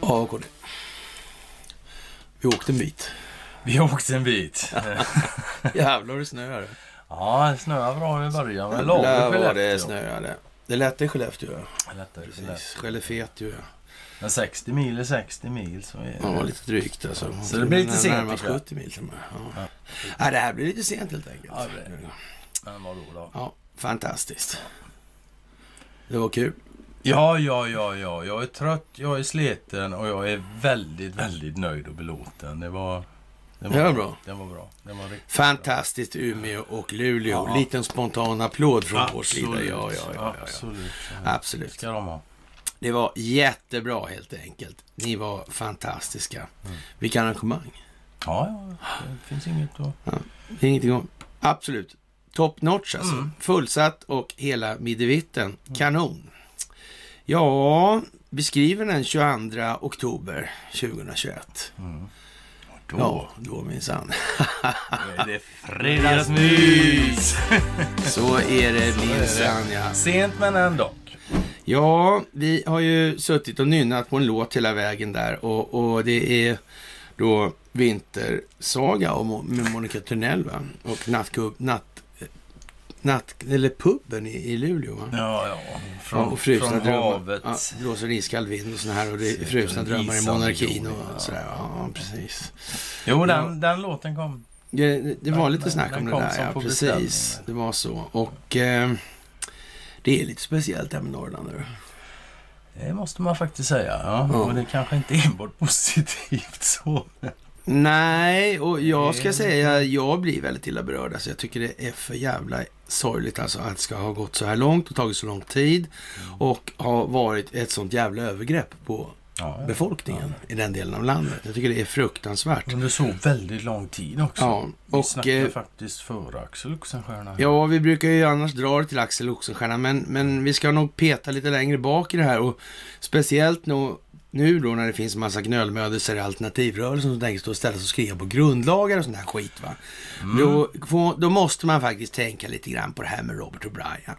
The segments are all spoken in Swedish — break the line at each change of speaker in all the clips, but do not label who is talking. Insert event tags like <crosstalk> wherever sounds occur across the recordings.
Ja, Conny. Vi åkte en bit.
Vi åkte en bit. <laughs>
Jävlar det snöade.
ja, det snöade bra i början. Men
Jävlar
lagom
vad det snöade. Det lät i Skellefteå.
Lättare
Precis.
Skellefteå.
Skellefteå. ja.
Men 60 mil är 60 mil. Så är
Ja, lite drygt alltså.
Så det blir lite sent ikväll.
70 mil till och med. Ja.
Ja.
Ja, det här blir lite sent helt enkelt.
Ja, det Men vadå då?
Ja, fantastiskt. Det var kul.
Ja, ja, ja, ja. Jag är trött, jag är sliten och jag är väldigt, väldigt nöjd och belåten. Det var... Det
Det var bra.
Det var bra. Det var riktigt
Fantastiskt Umeå och Luleå.
Ja.
Liten spontan applåd från vår sida. Ja, ja, ja, ja, ja.
Absolut.
Absolut.
ska de ha.
Det var jättebra helt enkelt. Ni var fantastiska.
Mm.
Vilka arrangemang.
Ja, ja. Det finns inget att...
Är ingenting om. Absolut. Top notch alltså.
Mm.
Fullsatt och hela middevitten. Kanon. Ja, vi skriver den 22 oktober 2021.
Mm. Då
Ja, då minsann.
är det fredagsmys! <laughs>
Så är det minsann ja.
Sent men ändå.
Ja, vi har ju suttit och nynnat på en låt hela vägen där och, och det är då Vintersaga och Monica Törnell va? Och nattkub, natt, natt, eller puben i, i Luleå va?
Ja, ja.
Ja,
Från,
och frusna
från
drömmar.
havet.
Ja, det blåser iskall vind och såna här och det är frusna drömmar i monarkin och
ja.
sådär. Ja, precis.
Jo, den, den låten kom.
Det, det, var lite snack
den
om det där, ja, precis. Det var så. Och eh, det är lite speciellt här med Norrland. du.
Det måste man faktiskt säga. Ja.
Ja.
Och det kanske inte är enbart <laughs> positivt så.
Nej, och jag ska säga jag blir väldigt illa berörd. Alltså, jag tycker det är för jävla sorgligt alltså, att det ska ha gått så här långt och tagit så lång tid
Mm.
och ha varit ett sånt jävla övergrepp på
Ja, ja.
befolkningen i den delen av landet. Jag tycker det är fruktansvärt.
Under så väldigt lång tid också.
Ja,
Vi
och
snackar
eh,
faktiskt före Axel Oxenstierna.
ja, vi brukar ju annars dra det till Axel Oxenstierna, men, men vi ska nog peta lite längre bak i det här och speciellt nog nu då när det finns massa gnölmödelsor i alternativrörelsen som tänker stå och ställa sig och skriva på grundlagar och sån där skit va. Då, får, då måste man faktiskt tänka lite grann på det här med Robert O'Brien.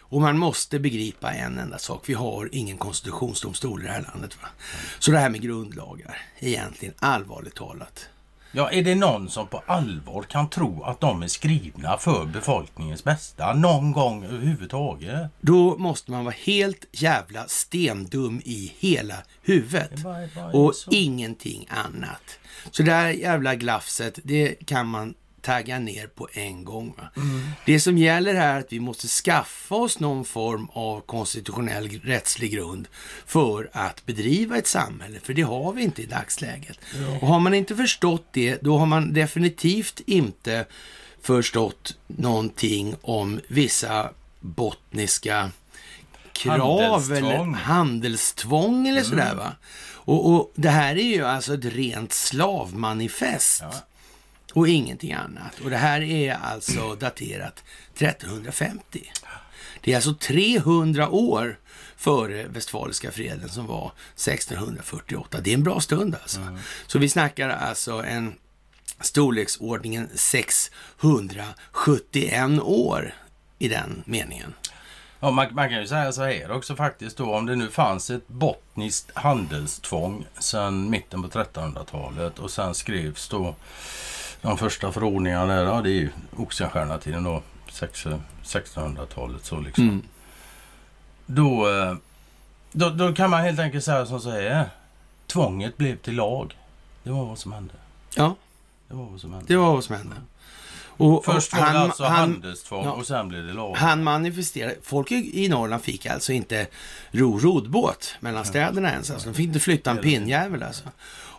Och man måste begripa en enda sak. Vi har ingen konstitutionsdomstol i det här landet. Va? Så det här med grundlagar, egentligen allvarligt talat.
Ja, är det någon som på allvar kan tro att de är skrivna för befolkningens bästa någon gång överhuvudtaget?
Då måste man vara helt jävla stendum i hela huvudet.
Det bara- bara
Och
så.
ingenting annat. Så det här jävla glafset, det kan man tagga ner på en gång.
Mm.
Det som gäller här är att vi måste skaffa oss någon form av konstitutionell rättslig grund för att bedriva ett samhälle, för det har vi inte i dagsläget. Och har man inte förstått det, då har man definitivt inte förstått någonting om vissa bottniska krav eller
Handelstvång.
handelstvång eller sådär va. Och, och det här är ju alltså ett rent slavmanifest.
Ja.
Och ingenting annat. Och det här är alltså daterat 1350. Det är alltså 300 år före Westfaliska freden som var 1648. Det är en bra stund alltså. Så vi snackar alltså en storleksordningen 671 år i den meningen.
Ja, man, man kan ju säga så här också faktiskt då. Om det nu fanns ett bottniskt handelstvång sedan mitten på 1300-talet och sen skrevs då de första förordningarna där. Ja, det är ju Oxenstierna-tiden då. sex- 1600-talet så liksom.
Mm.
Då, eh, då, då kan man helt enkelt säga som så här. Tvånget blev till lag. Det var vad som hände.
Ja,
Det var vad som hände.
det var vad som hände. Och,
Först var det alltså handelstvång
ja.
och sen blev det lag.
Han manifesterade, folk i Norrland fick alltså inte ro rodbåt mellan städerna ens. Alltså. De fick inte flytta en pinnjävel alltså.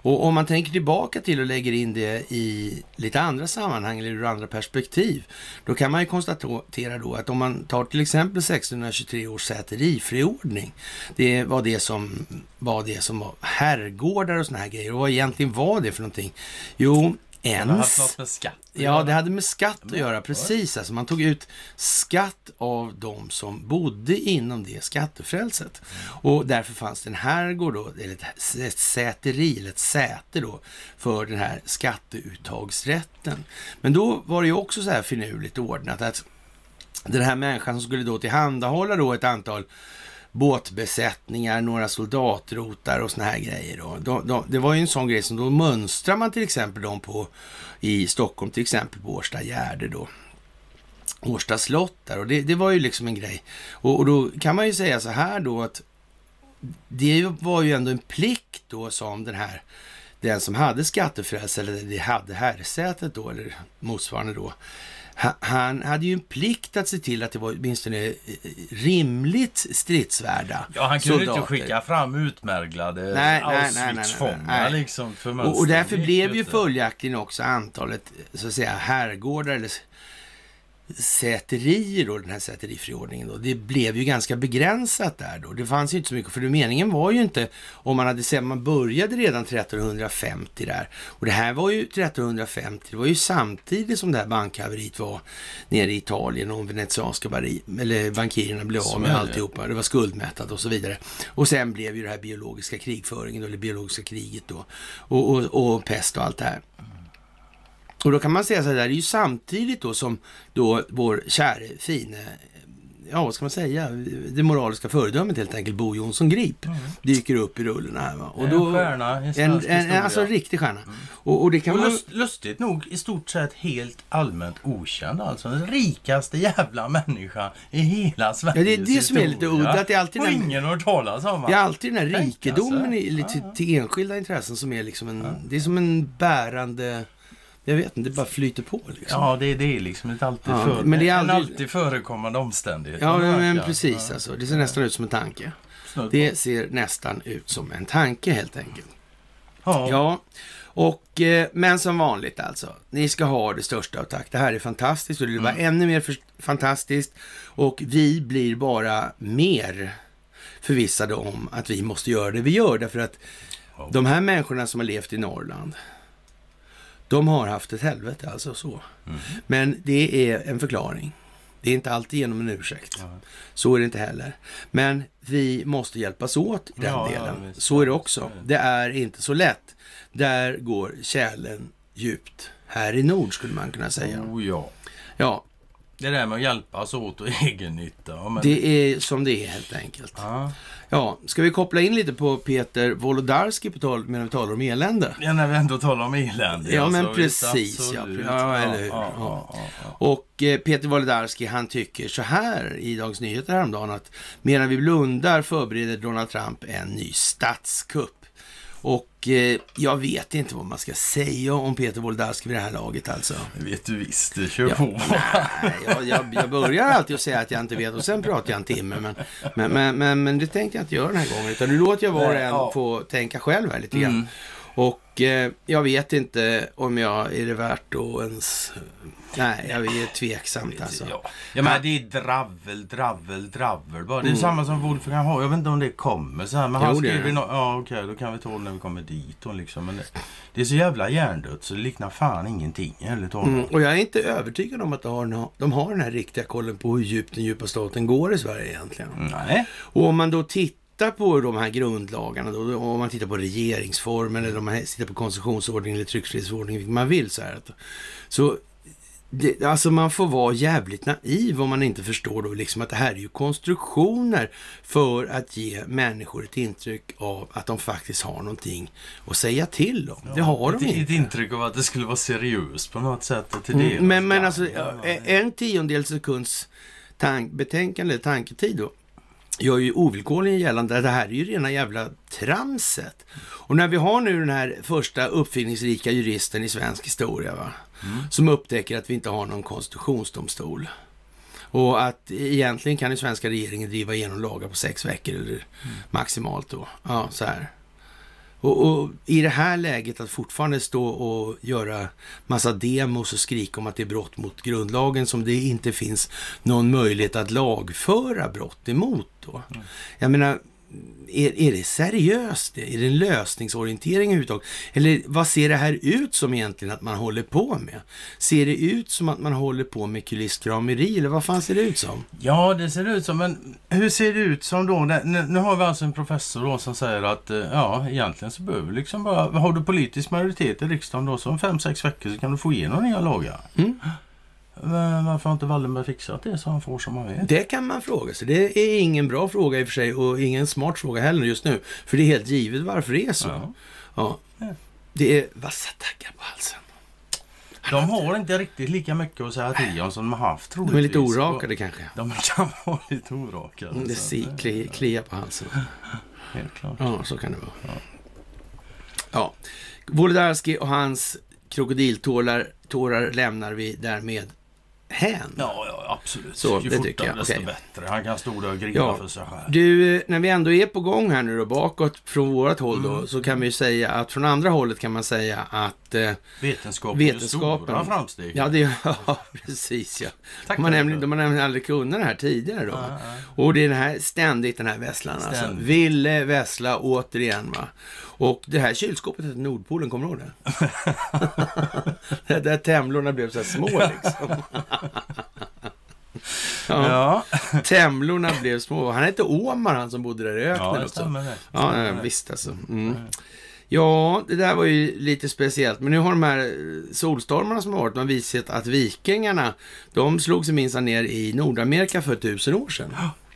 Och om man tänker tillbaka till och lägger in det i lite andra sammanhang eller ur andra perspektiv. Då kan man ju konstatera då att om man tar till exempel 1623 års säteriförordning. Det var det som var det som var herrgårdar och såna här grejer. Och vad egentligen var det för någonting? Jo,
Det har haft
ens
något med skatt att
Ja, det hade med skatt att göra, precis. Alltså man tog ut skatt av de som bodde inom det skattefrälset. Och därför fanns det en herrgård då, eller ett säteri, eller ett säte då, för den här skatteuttagsrätten. Men då var det ju också så här finurligt ordnat att den här människan som skulle då tillhandahålla då ett antal båtbesättningar, några soldatrotar och såna här grejer. Då. De, de, det var ju en sån grej som då mönstrar man till exempel dem på i Stockholm, till exempel på Årsta Gärde då. Årsta slott där och det, det var ju liksom en grej. Och, och, då kan man ju säga så här då att det var ju ändå en plikt då som den här den som hade skattefrälse eller det hade herrsätet då eller motsvarande då han hade ju en plikt att se till att det var åtminstone eh, rimligt stridsvärda
Ja, han kunde soldater. inte skicka fram utmärglade Auschwitzfångar liksom.
För och, och därför blev ju följaktligen också antalet så att säga herrgårdar eller säterier då, den här säteriförordningen då, det blev ju ganska begränsat där då. Det fanns ju inte så mycket, för meningen var ju inte, om man hade sett, man började redan 1350 där. Och det här var ju 1350, det var ju samtidigt som det här bankhaveriet var nere i Italien och venetianska eller bankirerna blev av med alltihopa. Det var skuldmättat och så vidare. Och sen blev ju det här biologiska krigföringen, eller biologiska kriget då, och, och, och pest och allt det här. Och då kan man säga så här, det är ju samtidigt då som då vår käre fine ja vad ska man säga, det moraliska föredömet helt enkelt, Bo Jonsson Grip, mm. dyker upp i rullen här. Va?
Och då, en stjärna i en, en,
Alltså en riktig stjärna. Mm.
Och, och, det kan och man... lust, lustigt nog i stort sett helt allmänt okänd alltså. Den rikaste jävla människa i hela Sveriges
Ja, det är det som är lite udda. Att det är alltid
och den, ingen har talas om.
Det är alltid den här rikedomen i, till, till enskilda intressen som är liksom en, det är som en bärande jag vet inte, det bara flyter på. Liksom.
Ja, det, det är liksom ett alltid, ja, för, men det är aldrig... en alltid förekommande omständighet.
Ja, men, men precis ja. alltså. Det ser nästan ut som en tanke. Det ser nästan ut som en tanke helt enkelt. Ja. ja. Och, eh, men som vanligt alltså, ni ska ha det största av tack. Det här är fantastiskt och det blir mm. ännu mer för, fantastiskt. Och vi blir bara mer förvissade om att vi måste göra det vi gör. Därför att oh. de här människorna som har levt i Norrland, de har haft ett helvete, alltså så. Mm. Men det är en förklaring. Det är inte alltid genom en ursäkt. Mm. Så är det inte heller. Men vi måste hjälpas åt i den ja, delen. Ja, så är det också. Det är inte så lätt. Där går kärlen djupt. Här i nord skulle man kunna säga.
Oh, ja.
Ja,
det där med att hjälpas åt och <laughs> egennytta.
Men... Det är som det är helt enkelt. Ja. Ja, ska vi koppla in lite på Peter Wolodarski på tal, medan vi talar om elände?
Ja, när vi ändå talar om elände.
Ja, alltså, men precis. Ja, ja, eller hur. Ja, ja, och eh, Peter Wolodarski, han tycker så här i Dagens Nyheter häromdagen att medan vi blundar förbereder Donald Trump en ny statskupp. Och eh, jag vet inte vad man ska säga om Peter Wolodarski vid det här laget alltså.
Det vet du visst, du kör ja, på.
Nej, jag, jag, jag, börjar alltid att säga att jag inte vet och sen pratar jag en timme. Men, men, men, men, men det tänkte jag inte göra den här gången. Utan nu låter jag var och en ja. få tänka själv här lite grann. Mm. Och eh, jag vet inte om jag är det värt att ens Nej, jag är tveksamt alltså.
Ja, ja men det är dravel, dravel, dravel bara. Det är mm. samma som Wolfgang har. Jag vet inte om det kommer så här. Men jo, han skriver no Ja, okej, okay, då kan vi ta det när vi kommer dit. Och liksom. Men det, det är så jävla hjärndött så det liknar fan ingenting. Mm,
och jag är inte övertygad om att de har, de har den här riktiga kollen på hur djupt den djupa staten går i Sverige egentligen.
Nej.
Och om man då tittar på de här grundlagarna, då, om man tittar på regeringsformen eller om man tittar på konstitutionsordningen eller tryckfrihetsförordningen, vilket man vill så här. Så det, alltså man får vara jävligt naiv om man inte förstår då liksom att det här är ju konstruktioner för att ge människor ett intryck av att de faktiskt har någonting att säga till om. Ja, det har
ett,
de inte.
Ett intryck av att det skulle vara seriöst på något sätt. Till
mm, men, men alltså en tiondel sekunds tank, betänkande, tanketid då gör ju ovillkorligen gällande att det här är ju rena jävla tramset. Och när vi har nu den här första uppfinningsrika juristen i svensk historia, va? Mm. som upptäcker att vi inte har någon konstitutionsdomstol. Och att egentligen kan den svenska regeringen driva igenom lagar på sex veckor eller mm. maximalt då. Ja, så här. Och, och, i det här läget att fortfarande stå och göra massa demos och skrika om att det är brott mot grundlagen som det inte finns någon möjlighet att lagföra brott emot då. Mm. Jag menar, är, är det seriöst? Är det en lösningsorientering överhuvudtaget? Eller vad ser det här ut som egentligen att man håller på med? Ser det ut som att man håller på med kulisskrameri eller vad fan ser det ut som?
Ja, det ser ut som, men hur ser det ut som då? Nu, har vi alltså en professor då som säger att eh, ja, egentligen så behöver liksom bara, har du politisk majoritet i riksdagen då så om fem, sex veckor så kan du få igenom nya lagar. Mm. Men varför har inte Wallenberg fixat det så han får som han vill?
Det kan man fråga sig. Det är ingen bra fråga i och för sig och ingen smart fråga heller just nu. För det är helt givet varför det är så.
Ja.
Ja.
Ja.
Det är vassa taggar på halsen.
De har inte riktigt lika mycket att säga till om som de har haft
De är lite
troligtvis.
orakade kanske.
De kan vara lite orakade.
Det
så
si,
att-
kli, kliar på halsen.
Helt klart.
Ja, så kan det vara. Ja. Wolodarski och hans krokodiltårar tårar lämnar vi därmed hän.
Ja, ja, absolut.
Så,
Ju
det tycker jag.
desto
Okej.
bättre. Han kan stå där och grina
Ja.
för sig själv.
Du, när vi ändå är på gång här nu då bakåt från vårt håll då,
Mm.
så kan vi ju säga att från andra hållet kan man säga att eh,
Vetenskapen,
Vetenskapen.
gör stora framsteg.
Ja, det, <laughs> ja precis ja.
Tack,
De har, nämligen, de har nämligen aldrig kunnat det här tidigare då.
Ja, ja.
Och det är den här, ständigt den här vässlan alltså. Ville vässla återigen va. Och det här kylskåpet heter Nordpolen, kommer du ihåg det? det <laughs> <laughs> där temlorna blev så här små liksom. Ja,
Ja, <laughs>
temlorna blev små. Han hette Omar han som bodde där i öknen
ja det
också.
stämmer det.
Ja,
Stämmer
ja, visst alltså. Mm. Ja, det där var ju lite speciellt. Men nu har de här solstormarna som har varit, de har visat att vikingarna, de slog sig minsann ner i Nordamerika för tusen år sedan.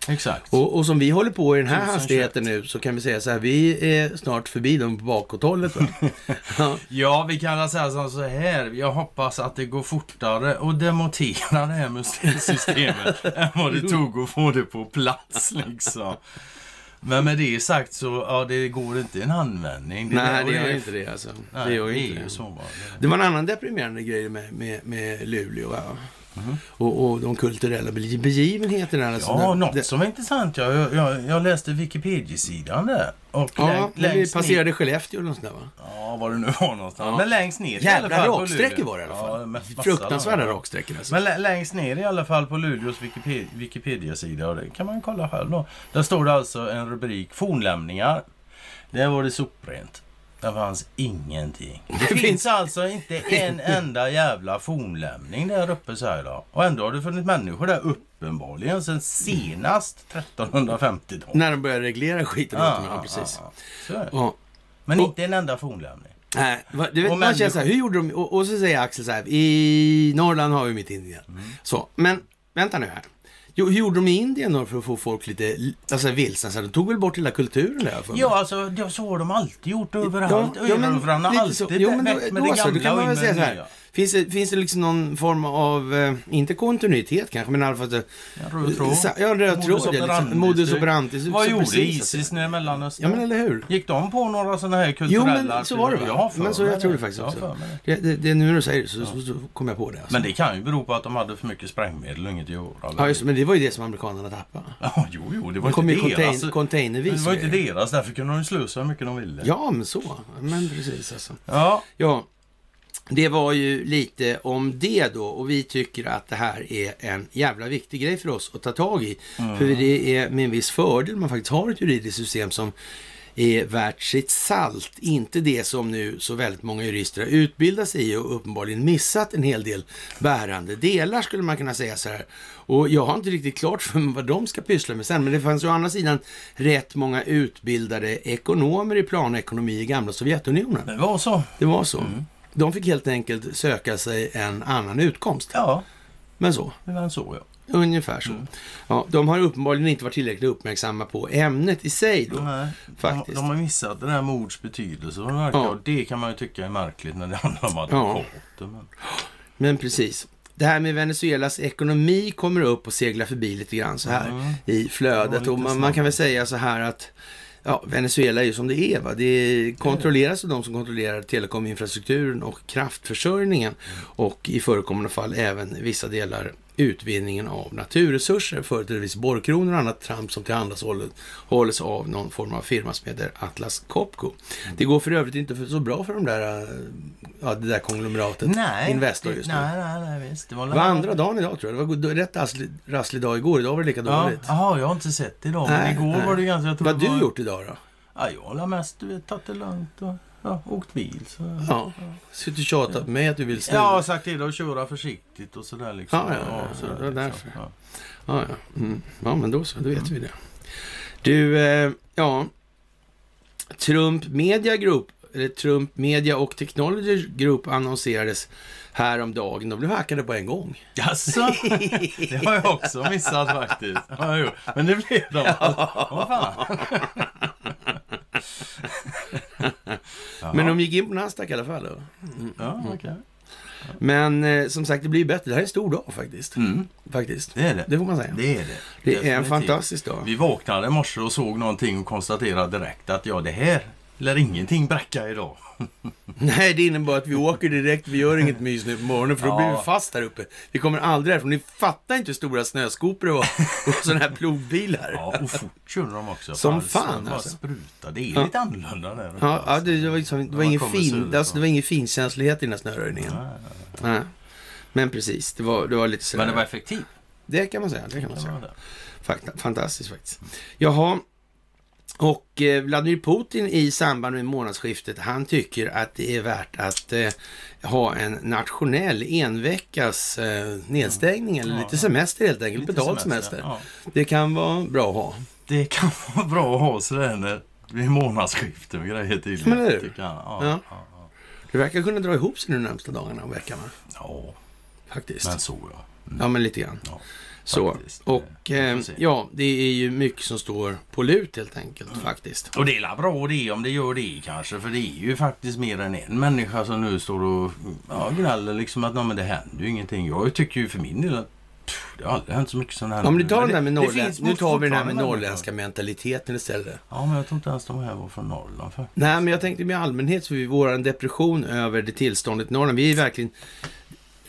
Exakt.
Och, och som vi håller på i den här
1021.
hastigheten nu så kan vi säga så här, vi är snart förbi dem på bakåthållet. <laughs> ja,
Ja, vi kan säga så här. Jag hoppas att det går fortare att demontera det här muskelsystemet <laughs> än vad det tog att få det på plats liksom. Men med det sagt så, ja det går inte i en handvändning.
nej,
och
det gör ju inte det alltså.
Nej,
det gör
det
inte
är
det.
så bara.
Det var en annan deprimerande grej med, med, med Luleå. Va?
Mhm.
Och, och de kulturella be- begivenheterna. Alltså,
Ja, något
det-
som var intressant. Jag, jag, jag, läste Wikipedia-sidan där. Och
Ja,
läng-
vi passerade Skellefteå eller något där va?
ner, Ja, var det nu var någonstans.
Ja.
Men längst ner
Jävla raksträckor var det i alla
Ja,
fall.
vassa
Fruktansvärda raksträckor alltså.
Men lä- längst ner i alla fall på Luleås Wikipedia- Wikipedia-sida, och det kan man kolla själv då. Där står det alltså en rubrik Fornlämningar. Där var det soprent. Där fanns ingenting. <laughs> Det,
Det
finns, alltså inte en enda jävla fornlämning där uppe så här idag. Och ändå har det funnits människor där uppenbarligen sedan senast 1350-talet.
När de började reglera skiten åt
Ja,
dem, ja, precis.
det.
Ja.
Men
Och-
inte en enda fornlämning.
Nej, du vet,
Och
man känner så här, hur gjorde de? Och, och så säger Axel så här, i Norrland har vi mitt Indien.
Mm.
Så, men vänta nu här. Jo, hur gjorde de i Indien då för att få folk lite alltså, vilsna? Så här, De tog väl bort hela kulturen där? för mig?
Ja, alltså det- så har de alltid gjort överallt.
Ja, ja, men
Överallt. alltid
så. Jo, men då,
med
då
det gamla
då kan man väl säga
med
så
det
här. Finns det, finns det liksom någon form av, eh, inte kontinuitet kanske, men i alla fall... att-
En röd tråd.
Ja, röd
Modus
tråd. ja,
operandi.
Liksom, modus operandi. så-
Vad gjorde
precis,
Isis nere i Mellanöstern?
Ja, men eller hur?
Gick de på några sådana här
Jo,
kulturella
men så var det?
Jag
va?
för
Men så jag tror det faktiskt
Jag
också.
det.
Det, det, är nu när du säger det så, så, så kom jag på det. Alltså.
Men det kan ju bero på att de hade för mycket sprängmedel och inget att göra.
Ja, just, men det var ju det som amerikanerna tappade. <laughs>
Ja, jo, jo, det var
kom ju
inte
contain,
deras.
containervis.
Det var inte deras, därför kunde de slösa hur mycket de ville.
Ja, men så. Men precis alltså.
Ja,
Ja, det var ju lite om det då och vi tycker att det här är en jävla viktig grej för oss att ta tag i. För det är med en viss fördel man faktiskt har ett juridiskt system som är värt sitt salt. Inte det som nu så väldigt många jurister har utbildat sig i och uppenbarligen missat en hel del bärande delar skulle man kunna säga så här. Och jag har inte riktigt klart för mig vad de ska pyssla med sen. Men det fanns ju å andra sidan rätt många utbildade ekonomer i planekonomi i gamla Sovjetunionen.
det var så.
Det var så. De fick helt enkelt söka sig en annan utkomst.
Ja,
Men så.
var så ja.
Ungefär så. Ja, de har uppenbarligen inte varit tillräckligt uppmärksamma på ämnet i sig då.
Nej,
Faktiskt.
De, de har missat den här mords betydelse. Och
Ja.
och det kan man ju tycka är märkligt när det handlar om advokater. Men,
Men precis. Det här med Venezuelas ekonomi kommer upp och seglar förbi lite grann så här
Mm.
i
Ja,
flödet. Och man, man kan väl säga så här att ja, Venezuela är ju som det är. Va? Det kontrolleras av de som kontrollerar telekominfrastrukturen och kraftförsörjningen. Och i förekommande fall även vissa delar utvinningen av naturresurser, företrädesvis borrkronor och annat tramp som tillhandahålls av någon form av firma som heter Atlas Copco.
Mm.
Det går för övrigt inte för, så bra för de där, ja, det där konglomeratet
nej,
Investor just nu.
nej, nej, nej, visst. Det var,
Det var andra dagen idag tror jag. Det var rätt rasslig, rasslig dag igår. Idag var det lika
Ja,
dåligt.
Jaha, jag har inte sett det idag.
Nej,
men igår
nej.
var det ganska...
Vad har du
var-
gjort idag då?
Ja, jag har mest du vet, tagit det lugnt och ja, åkt bil. Så.
Ja, suttit och tjatat på mig att du vill snu.
Jag har sagt till att köra försiktigt och sådär liksom.
Ja, ja, ja,
sådär,
det var
liksom.
därför.
Ja.
Ja, ja. Mm. ja men då så. Då vet vi det. Du, eh, ja. Trump Media Group eller Trump Media och Technology Group annonserades häromdagen. De blev hackade på en gång.
Jaså? Det har jag också missat faktiskt. Ja. Men det blev de. Vad fan. <laughs>
Men de gick in på Nasdaq i alla fall. Då.
Ja, okej.
Men eh, som sagt, det blir bättre. Det här är en stor dag faktiskt.
Mm,
Faktiskt.
det är det.
Det får man säga.
Det är det.
Det är en fantastisk dag.
Vi vaknade i morse och såg någonting och konstaterade direkt att ja, det här lär ingenting bräcka idag. <laughs>
Nej, det innebär att vi åker direkt. Vi gör inget mys nu på morgonen för då
Ja.
blir vi fast här uppe. Vi kommer aldrig härifrån. Ni fattar inte hur stora snöskopor det var <laughs> och sådana här plogbilar.
Ja, och fort körde de också.
Som
Fan,
fan, alltså.
spruta. Det är
Ja.
lite annorlunda där.
Ja, ja det, var, liksom, det var ingen fin, alltså, det var ingen finkänslighet i den här snöröjningen.
Nej,
Nej. Men precis, det var, det var lite sådär.
Men det var effektivt.
Det kan man säga. Det kan man säga. Fakt- Fantastiskt faktiskt. Jaha. Och eh, Vladimir Putin i samband med månadsskiftet, han tycker att det är värt att eh, ha en nationell enveckas eh, nedstängning eller lite semester helt enkelt,
Lite
betald semester.
Ja.
Det kan vara bra att ha.
Det kan vara bra att ha sådär när vid månadsskifte och grejer tydligen.
Men
jag. Ja,
Ja.
ja. ja,
Det verkar kunna dra ihop sig nu de närmsta dagarna och veckan, va?
ja.
Faktiskt.
men så ja. Mm.
Ja, men lite grann.
Ja,
Så.
faktiskt.
Och eh, ja, det är ju mycket som står på lut helt enkelt, faktiskt.
Och det är bra det om det gör det kanske. För det är ju faktiskt mer än en människa som nu står och ja, gnäller liksom att "Nej, men det händer ju ingenting. Jag tycker ju för min del att pff, det har aldrig hänt så mycket det händer
Om du
nu.
tar
Men
den där med
finns
nu tar vi den här med norrländska mentaliteten istället.
Ja, men jag tror inte ens de här var från Norrland faktiskt.
Nej, men jag tänkte med allmänhet så är vår depression över det tillståndet i Norrland. Vi är verkligen,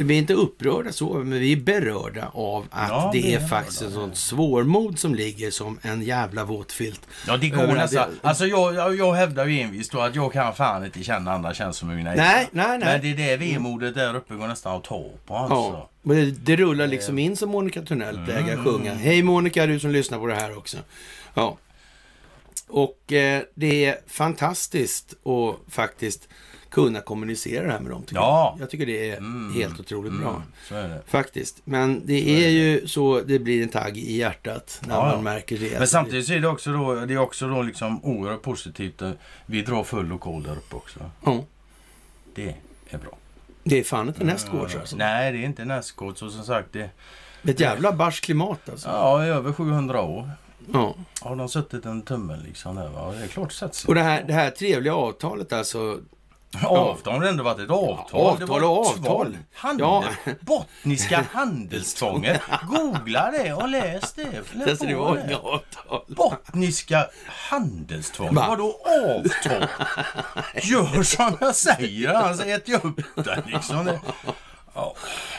vi är inte upprörda så, men vi är berörda av att
Ja,
det är
är
faktiskt en sånt svårmod som ligger som en jävla våt filt.
Ja, det går nästan.
det-
Alltså jag, jag, jag hävdar ju envist då att jag kan fan inte känna andra känslor med mina egna.
Nej, nej, nej.
Men det är det vemodet där uppe går nästan att ta på alltså.
Ja, men det, det rullar liksom in som Monica Törnell
Mm.
plägar sjunga. Hej Monica, du som lyssnar på det här också. Ja. Och eh, det är fantastiskt att faktiskt kunna kommunicera det här med dem. Tycker
Ja.
jag. jag tycker det är
Mm.
helt otroligt bra.
Mm, så är det.
Faktiskt. Men det är ju så det blir en tagg i hjärtat när
Ja, ja.
man märker det.
Men samtidigt så är det också då, det är också då liksom oerhört positivt. att Vi drar full lokal där uppe också.
Ja,
Det är bra.
det är fan inte nästgårds alltså.
Nej, det är inte nästgårds. Och som sagt, det,
Det är ett jävla barskt klimat alltså.
ja, i över 700 år
Ja.
har de suttit en tumme liksom där. Va? Det är klart sätts.
Och det här, det här trevliga avtalet alltså.
Avtal har det ändå varit ett avtal.
Avtal
det var
och avtal.
Handel,
Ja.
Bottniska <laughs> handelstvånget. Googla det och läs det.
Alltså, det
på
var
det.
avtal.
Bottniska handelstvång.
Va?
Vadå avtal? <laughs> Gör som jag säger, annars äter jag upp det liksom. Det. <laughs> Ja.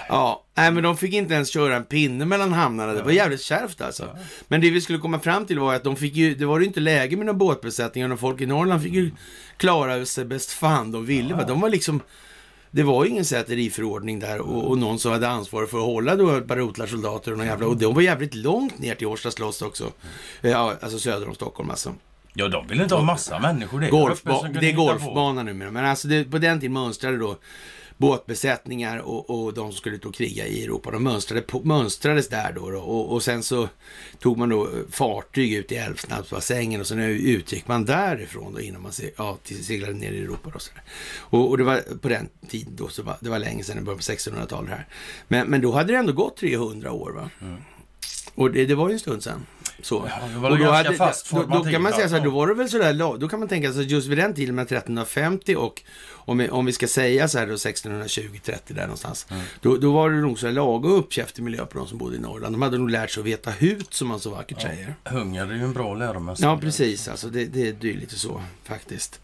Ja, nej men de fick inte ens köra en pinne mellan hamnarna. Det var jävligt kärvt alltså. Men det vi skulle komma fram till var att de fick ju, det var ju inte läge med några båtbesättningar och folk i Norrland fick ju klara sig bäst fan de ville. va. De var liksom, det var ju ingen säteriförordning där och, och någon som hade ansvar för att hålla då barotlarsoldater och någon jävla, och de var jävligt långt ner till Årsta slott också. Ja, alltså söder om Stockholm alltså.
ja, de vill inte ha massa människor
Golfba-
uppe som kunde
det är
hitta på.
golfbana numera. Men alltså det, på den tiden mönstrade då båtbesättningar och, och de som skulle ut och kriga i Europa. De mönstrade mönstrades där då. då och, och sen så tog man då eh, fartyg ut i Älvsnabbsbassängen och sen utgick man därifrån då innan man ja, seglade ner i Europa. Då, så och, och det var på den tiden då, så var, det var länge sedan, i början på 1600-talet här. Men, men då hade det ändå gått 300 år va? Och det, det var ju en stund sedan. Så.
Ja,
och då, hade,
fast
då, då kan man säga så här,
ja.
då var det väl sådär, då kan man tänka sig just vid den tiden med 1350 och om vi, om vi ska säga så här då 1620-30 där någonstans.
Mm.
Då, då var det nog så här lagom uppkäftig miljö på de som bodde i Norrland. De hade nog lärt sig att veta hut som man så vackert säger.
Hunger är ju en bra läromästare.
Ja, precis. Alltså, det, det, är lite så faktiskt.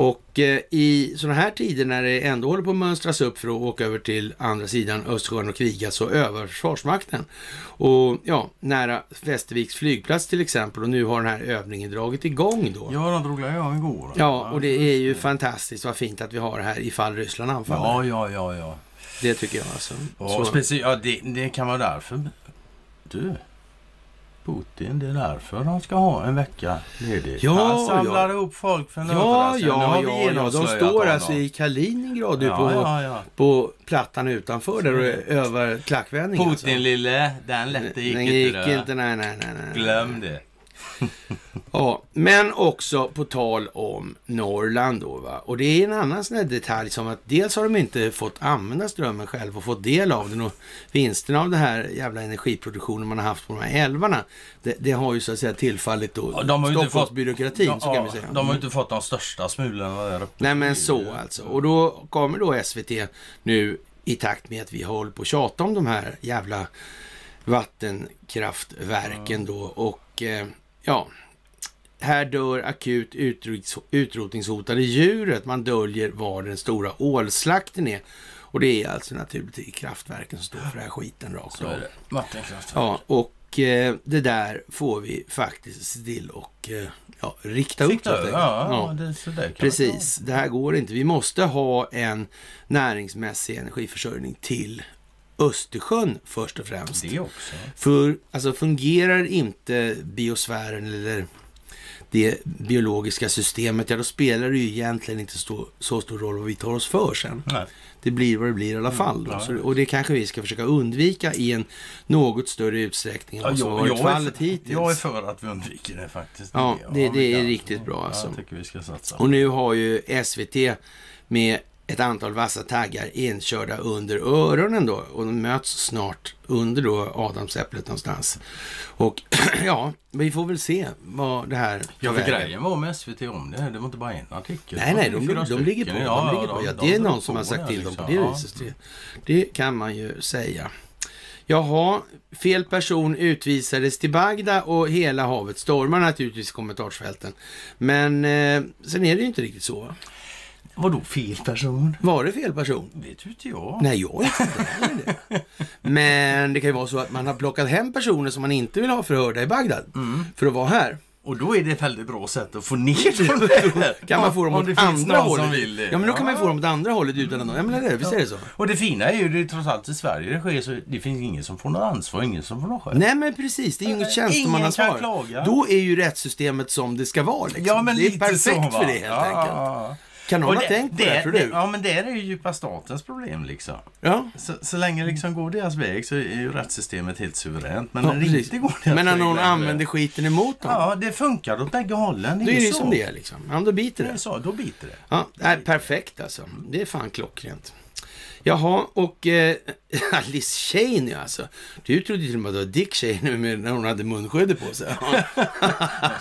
Och eh, i sådana här tider när det ändå håller på att mönstras upp för att åka över till andra sidan Östersjön och kriga så övar Försvarsmakten. Och ja, nära Västerviks flygplats till exempel och nu har den här övningen dragit igång då.
Ja, de drog jag igår.
Ja, och det är ju fantastiskt vad fint att vi har det här ifall Ryssland anfaller.
Ja, ja, ja, ja.
Det tycker jag alltså.
Ja,
Så-
ja det, det kan vara därför. Du, Putin, det är därför han ska ha en vecka ledigt.
Ja,
han samlar
ja.
ihop folk för en
Ja, ja, ja, ja, de står
honom.
alltså i Kaliningrad
ja,
på,
ja, ja.
på plattan utanför där och övar klackvändning.
Putin
alltså.
lille, den lätte gick
Den
inte.
gick inte, nej, nej, nej, nej.
Glöm det.
Ja, men också på tal om Norrland då va. Och det är en annan sån här detalj som att dels har de inte fått använda strömmen själv och fått del av den och vinsterna av det här jävla energiproduktionen man har haft på de här älvarna. Det, det har ju så att säga tillfallit då
Ja, de har ju inte fått-
Stockholmsbyråkratin,
de,
så kan vi säga.
de har ju inte fått de största smulorna där uppe.
Nej men så alltså. Och då kommer då SVT nu i takt med att vi håller på att tjata om de här jävla vattenkraftverken då och eh, ja, här dör akut utrotningshotade djuret. Man döljer var den stora ålslakten är. Och det är alltså naturligtvis kraftverken som står för den här skiten rakt av.
det.
Ja, och eh, det där får vi faktiskt se till och eh, ja, rikta upp.
Sikta. Ja, ja. Det, kan
Precis, det här går inte. Vi måste ha en näringsmässig energiförsörjning till Östersjön först och främst.
Det också.
För alltså, fungerar inte biosfären eller det biologiska systemet, ja då spelar det ju egentligen inte så, så stor roll vad vi tar oss för sen.
Nej.
Det blir vad det blir i alla fall. Då.
ja,
Så, och det kanske vi ska försöka undvika i en något större utsträckning än vad som varit fallet
för,
hittills.
jag är för att vi undviker det faktiskt.
Ja, det- det är riktigt bra, alltså.
Ja, jag tycker vi ska satsa.
Och nu har ju SVT med ett antal vassa taggar inkörda under öronen då och de möts snart under då adamsäpplet någonstans. Och <clears throat> ja, vi får väl se vad det här
Ja, för grejen var med SVT om det. här, Det var inte bara en artikel.
Nej, nej,
Det
de, de, de ligger på. de ligger på. Ja,
de-
det är någon som har
på
sagt
det,
till dem på
liksom.
det
Ja.
viset. Det, det kan man ju säga. Jaha, fel person utvisades till Bagdad och hela havet stormar naturligtvis kommentarsfälten. Men eh, sen är det ju inte riktigt så. Va?
Vadå fel person?
Var det fel person?
Vet ju inte jag.
Nej, jag vet inte heller det. Men det kan ju vara så att man har plockat hem personer som man inte vill ha förhörda i Bagdad för att vara här.
Och då är det ett väldigt bra sätt att få ner dem där.
Kan man få dem åt andra hållet?
vill.
Ja, men då kan man ju få dem åt andra hållet utan att... Ja, men det visst är det så?
Och det fina är ju det är trots allt i Sverige det sker så det finns ingen som får något ansvar, ingen som får något skäl.
Nej, men precis. Det är ju inget
Ingen
tjänstemannaansvar. Då är ju rättssystemet som det ska vara. Liksom.
Ja, men
det är perfekt
så, va?
för det, helt
ja,
enkelt.
ja,
Kan någon ha tänkt på det, tror
det,
du?
Ja, men det är ju djupa statens problem liksom.
Ja.
Så, så länge det liksom går deras väg så är ju rättssystemet helt suveränt. Men
Ja,
när det inte går deras
Men när
väg
någon
längre-
använder skiten emot dem,
Ja, det funkar åt bägge hållen.
då är det ju
så.
som det är. Liksom. Ja, då biter
Det
det.
så, då biter det.
Ja, nej, perfekt alltså. Det är fan klockrent. Jaha, och eh, <laughs> Liz Cheney alltså. Du trodde till och med att det var Dick Cheney när hon hade munskyddet på sig.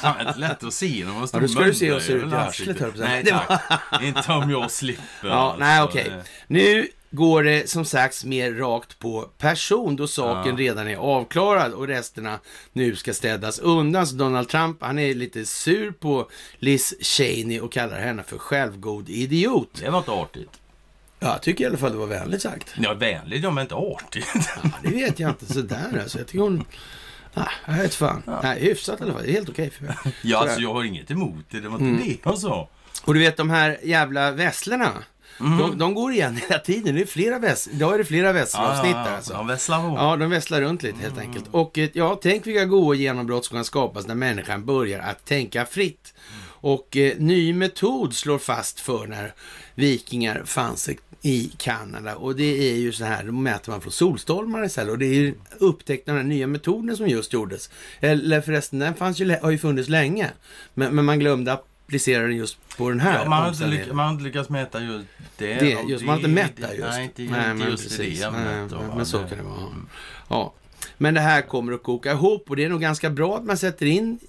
Fan, <laughs> lätt att se när man står
Ja, då ska du se
och
oss se ut i arslet, höll
Nej tack, inte om jag slipper. <laughs>
Ja,
alltså.
nej, okej. Nu går det som sagt mer rakt på person då saken
Ja.
redan är avklarad och resterna nu ska städas undan. Så Donald Trump, han är lite sur på Liz Cheney och kallar henne för självgod idiot.
Det var inte artigt.
Ja, jag tycker i alla fall det var vänligt sagt.
Ja, vänligt ja, men inte artigt.
Ja, det vet jag inte sådär alltså. Jag tycker hon... Nej, jag vet fan. Nej, hyfsat i alla fall. Det är helt okej för mig.
Ja, alltså jag har inget emot det. Det var inte
Mm.
det jag sa.
Och du vet de här jävla vässlorna.
Mhm.
De, de går igen hela tiden. Det är flera väss... Idag är det flera vässlavsnitt där alltså.
De vässlar.
Ja, de vässlar runt lite helt enkelt. Och eh, ja, tänk vilka goda genombrott som kan skapas när människan börjar att tänka fritt. Och eh, ny metod slår fast för när vikingar fanns i Kanada. Och det är ju så här, då mäter man från solstormar istället. Och det är ju upptäckt den här nya metoden som just gjordes. Eller förresten, den fanns ju, har ju funnits länge. Men, men man glömde applicera den just på den här
Ja, man, har inte lyck, man har inte lyckats mäta just det.
Det, just, man har inte mätt där just.
Nej, inte,
Nej,
inte
men
just
precis.
det.
Nej,
va?
men så kan det vara. Ja. Men det här kommer att koka ihop och det är nog ganska bra att man sätter in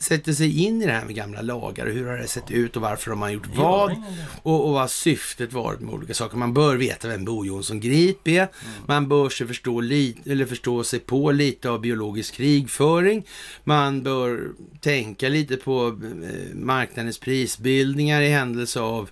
sätter sig in i det här med gamla lagar och hur har det sett ut och varför har gjort
Ja,
vad och, och vad syftet varit med olika saker. Man bör veta vem Bo Jonsson Grip är.
Mm.
Man bör sig förstå, lite, eller förstå sig på lite av biologisk krigföring. Man bör tänka lite på eh, marknadens prisbildningar i händelse av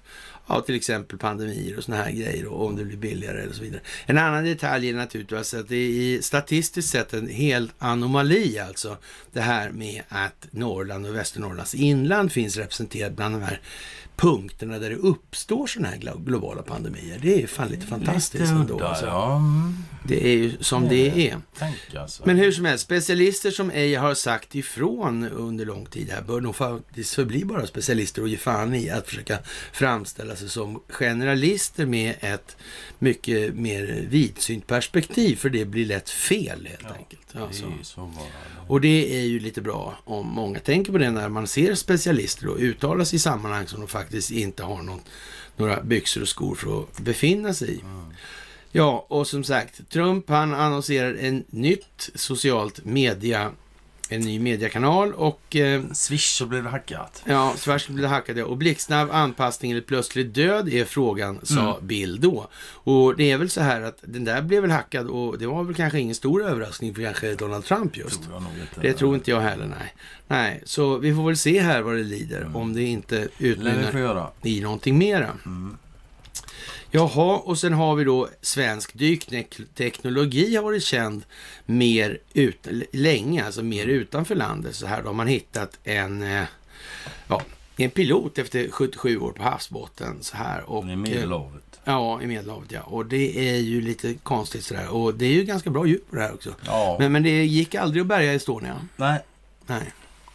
ja, till exempel pandemier och såna här grejer och om det blir billigare eller så vidare. En annan detalj är naturligtvis att det är i statistiskt sett en hel anomali alltså. Det här med att Norrland och Västernorrlands inland finns representerat bland de här punkterna där det uppstår sådana här glo- globala pandemier. Det är fan lite fantastiskt
Lite
ändå. Alltså.
ja.
Det är ju som det är.
Alltså.
Men hur som helst, specialister som ej har sagt ifrån under lång tid här bör nog faktiskt förbli bara specialister och ge fan i att försöka framställa sig som generalister med ett mycket mer vidsynt perspektiv, för det blir lätt fel helt
Ja,
enkelt. Alltså.
det.
Och det är ju lite bra om många tänker på det när man ser specialister och uttala sig i sammanhang som de faktiskt inte har någon, några byxor och skor för att befinna sig i.
Mm.
Ja, och som sagt, Trump han annonserar en nytt socialt media, en ny mediekanal och eh,
Swish så blev det hackat.
ja, Sverige blev hackade och blixtsnabb anpassning eller plötslig död är frågan, sa
Mm.
Bill då. Och det är väl så här att den där blev väl hackad och det var väl kanske ingen stor överraskning för kanske Donald Trump just.
Tror inte.
Det tror inte jag heller, nej. Nej, så vi får väl se här vad det lider, om det inte utmynnar i någonting mera.
Mm.
Jaha, och sen har vi då svensk dykteknologi har varit känd mer ut, länge, alltså mer utanför landet. Så här då har man hittat en, eh, ja, en pilot efter 77 år på havsbotten så här. Och,
I
eh,
Medelhavet.
Ja, i Medelhavet ja. Och det är ju lite konstigt sådär. Och det är ju ganska bra djup på det här också.
Ja.
Men, men det gick aldrig att bärga Estonia.
Nej,
Nej,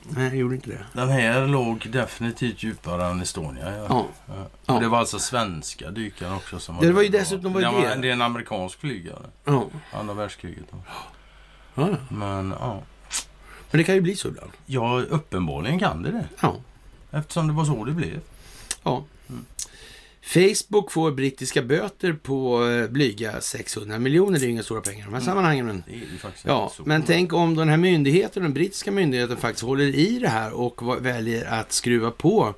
nej det gjorde inte det.
den här låg definitivt djupare än Estonia. Ja.
Ja.
Ja. Det var alltså svenska dykare också som
Det var ju dessutom var
det. Var, det är en amerikansk flygare.
Ja.
Andra världskriget.
ja.
Men ja.
Men det kan ju bli så ibland.
ja, uppenbarligen kan det det.
Ja.
Eftersom det var så det blev.
ja. Facebook får brittiska böter på eh, blyga 600 miljoner. Det är ju inga stora pengar i de här sammanhangen. Men, ja, men tänk om den här myndigheten, den brittiska myndigheten faktiskt håller i det här och väljer att skruva på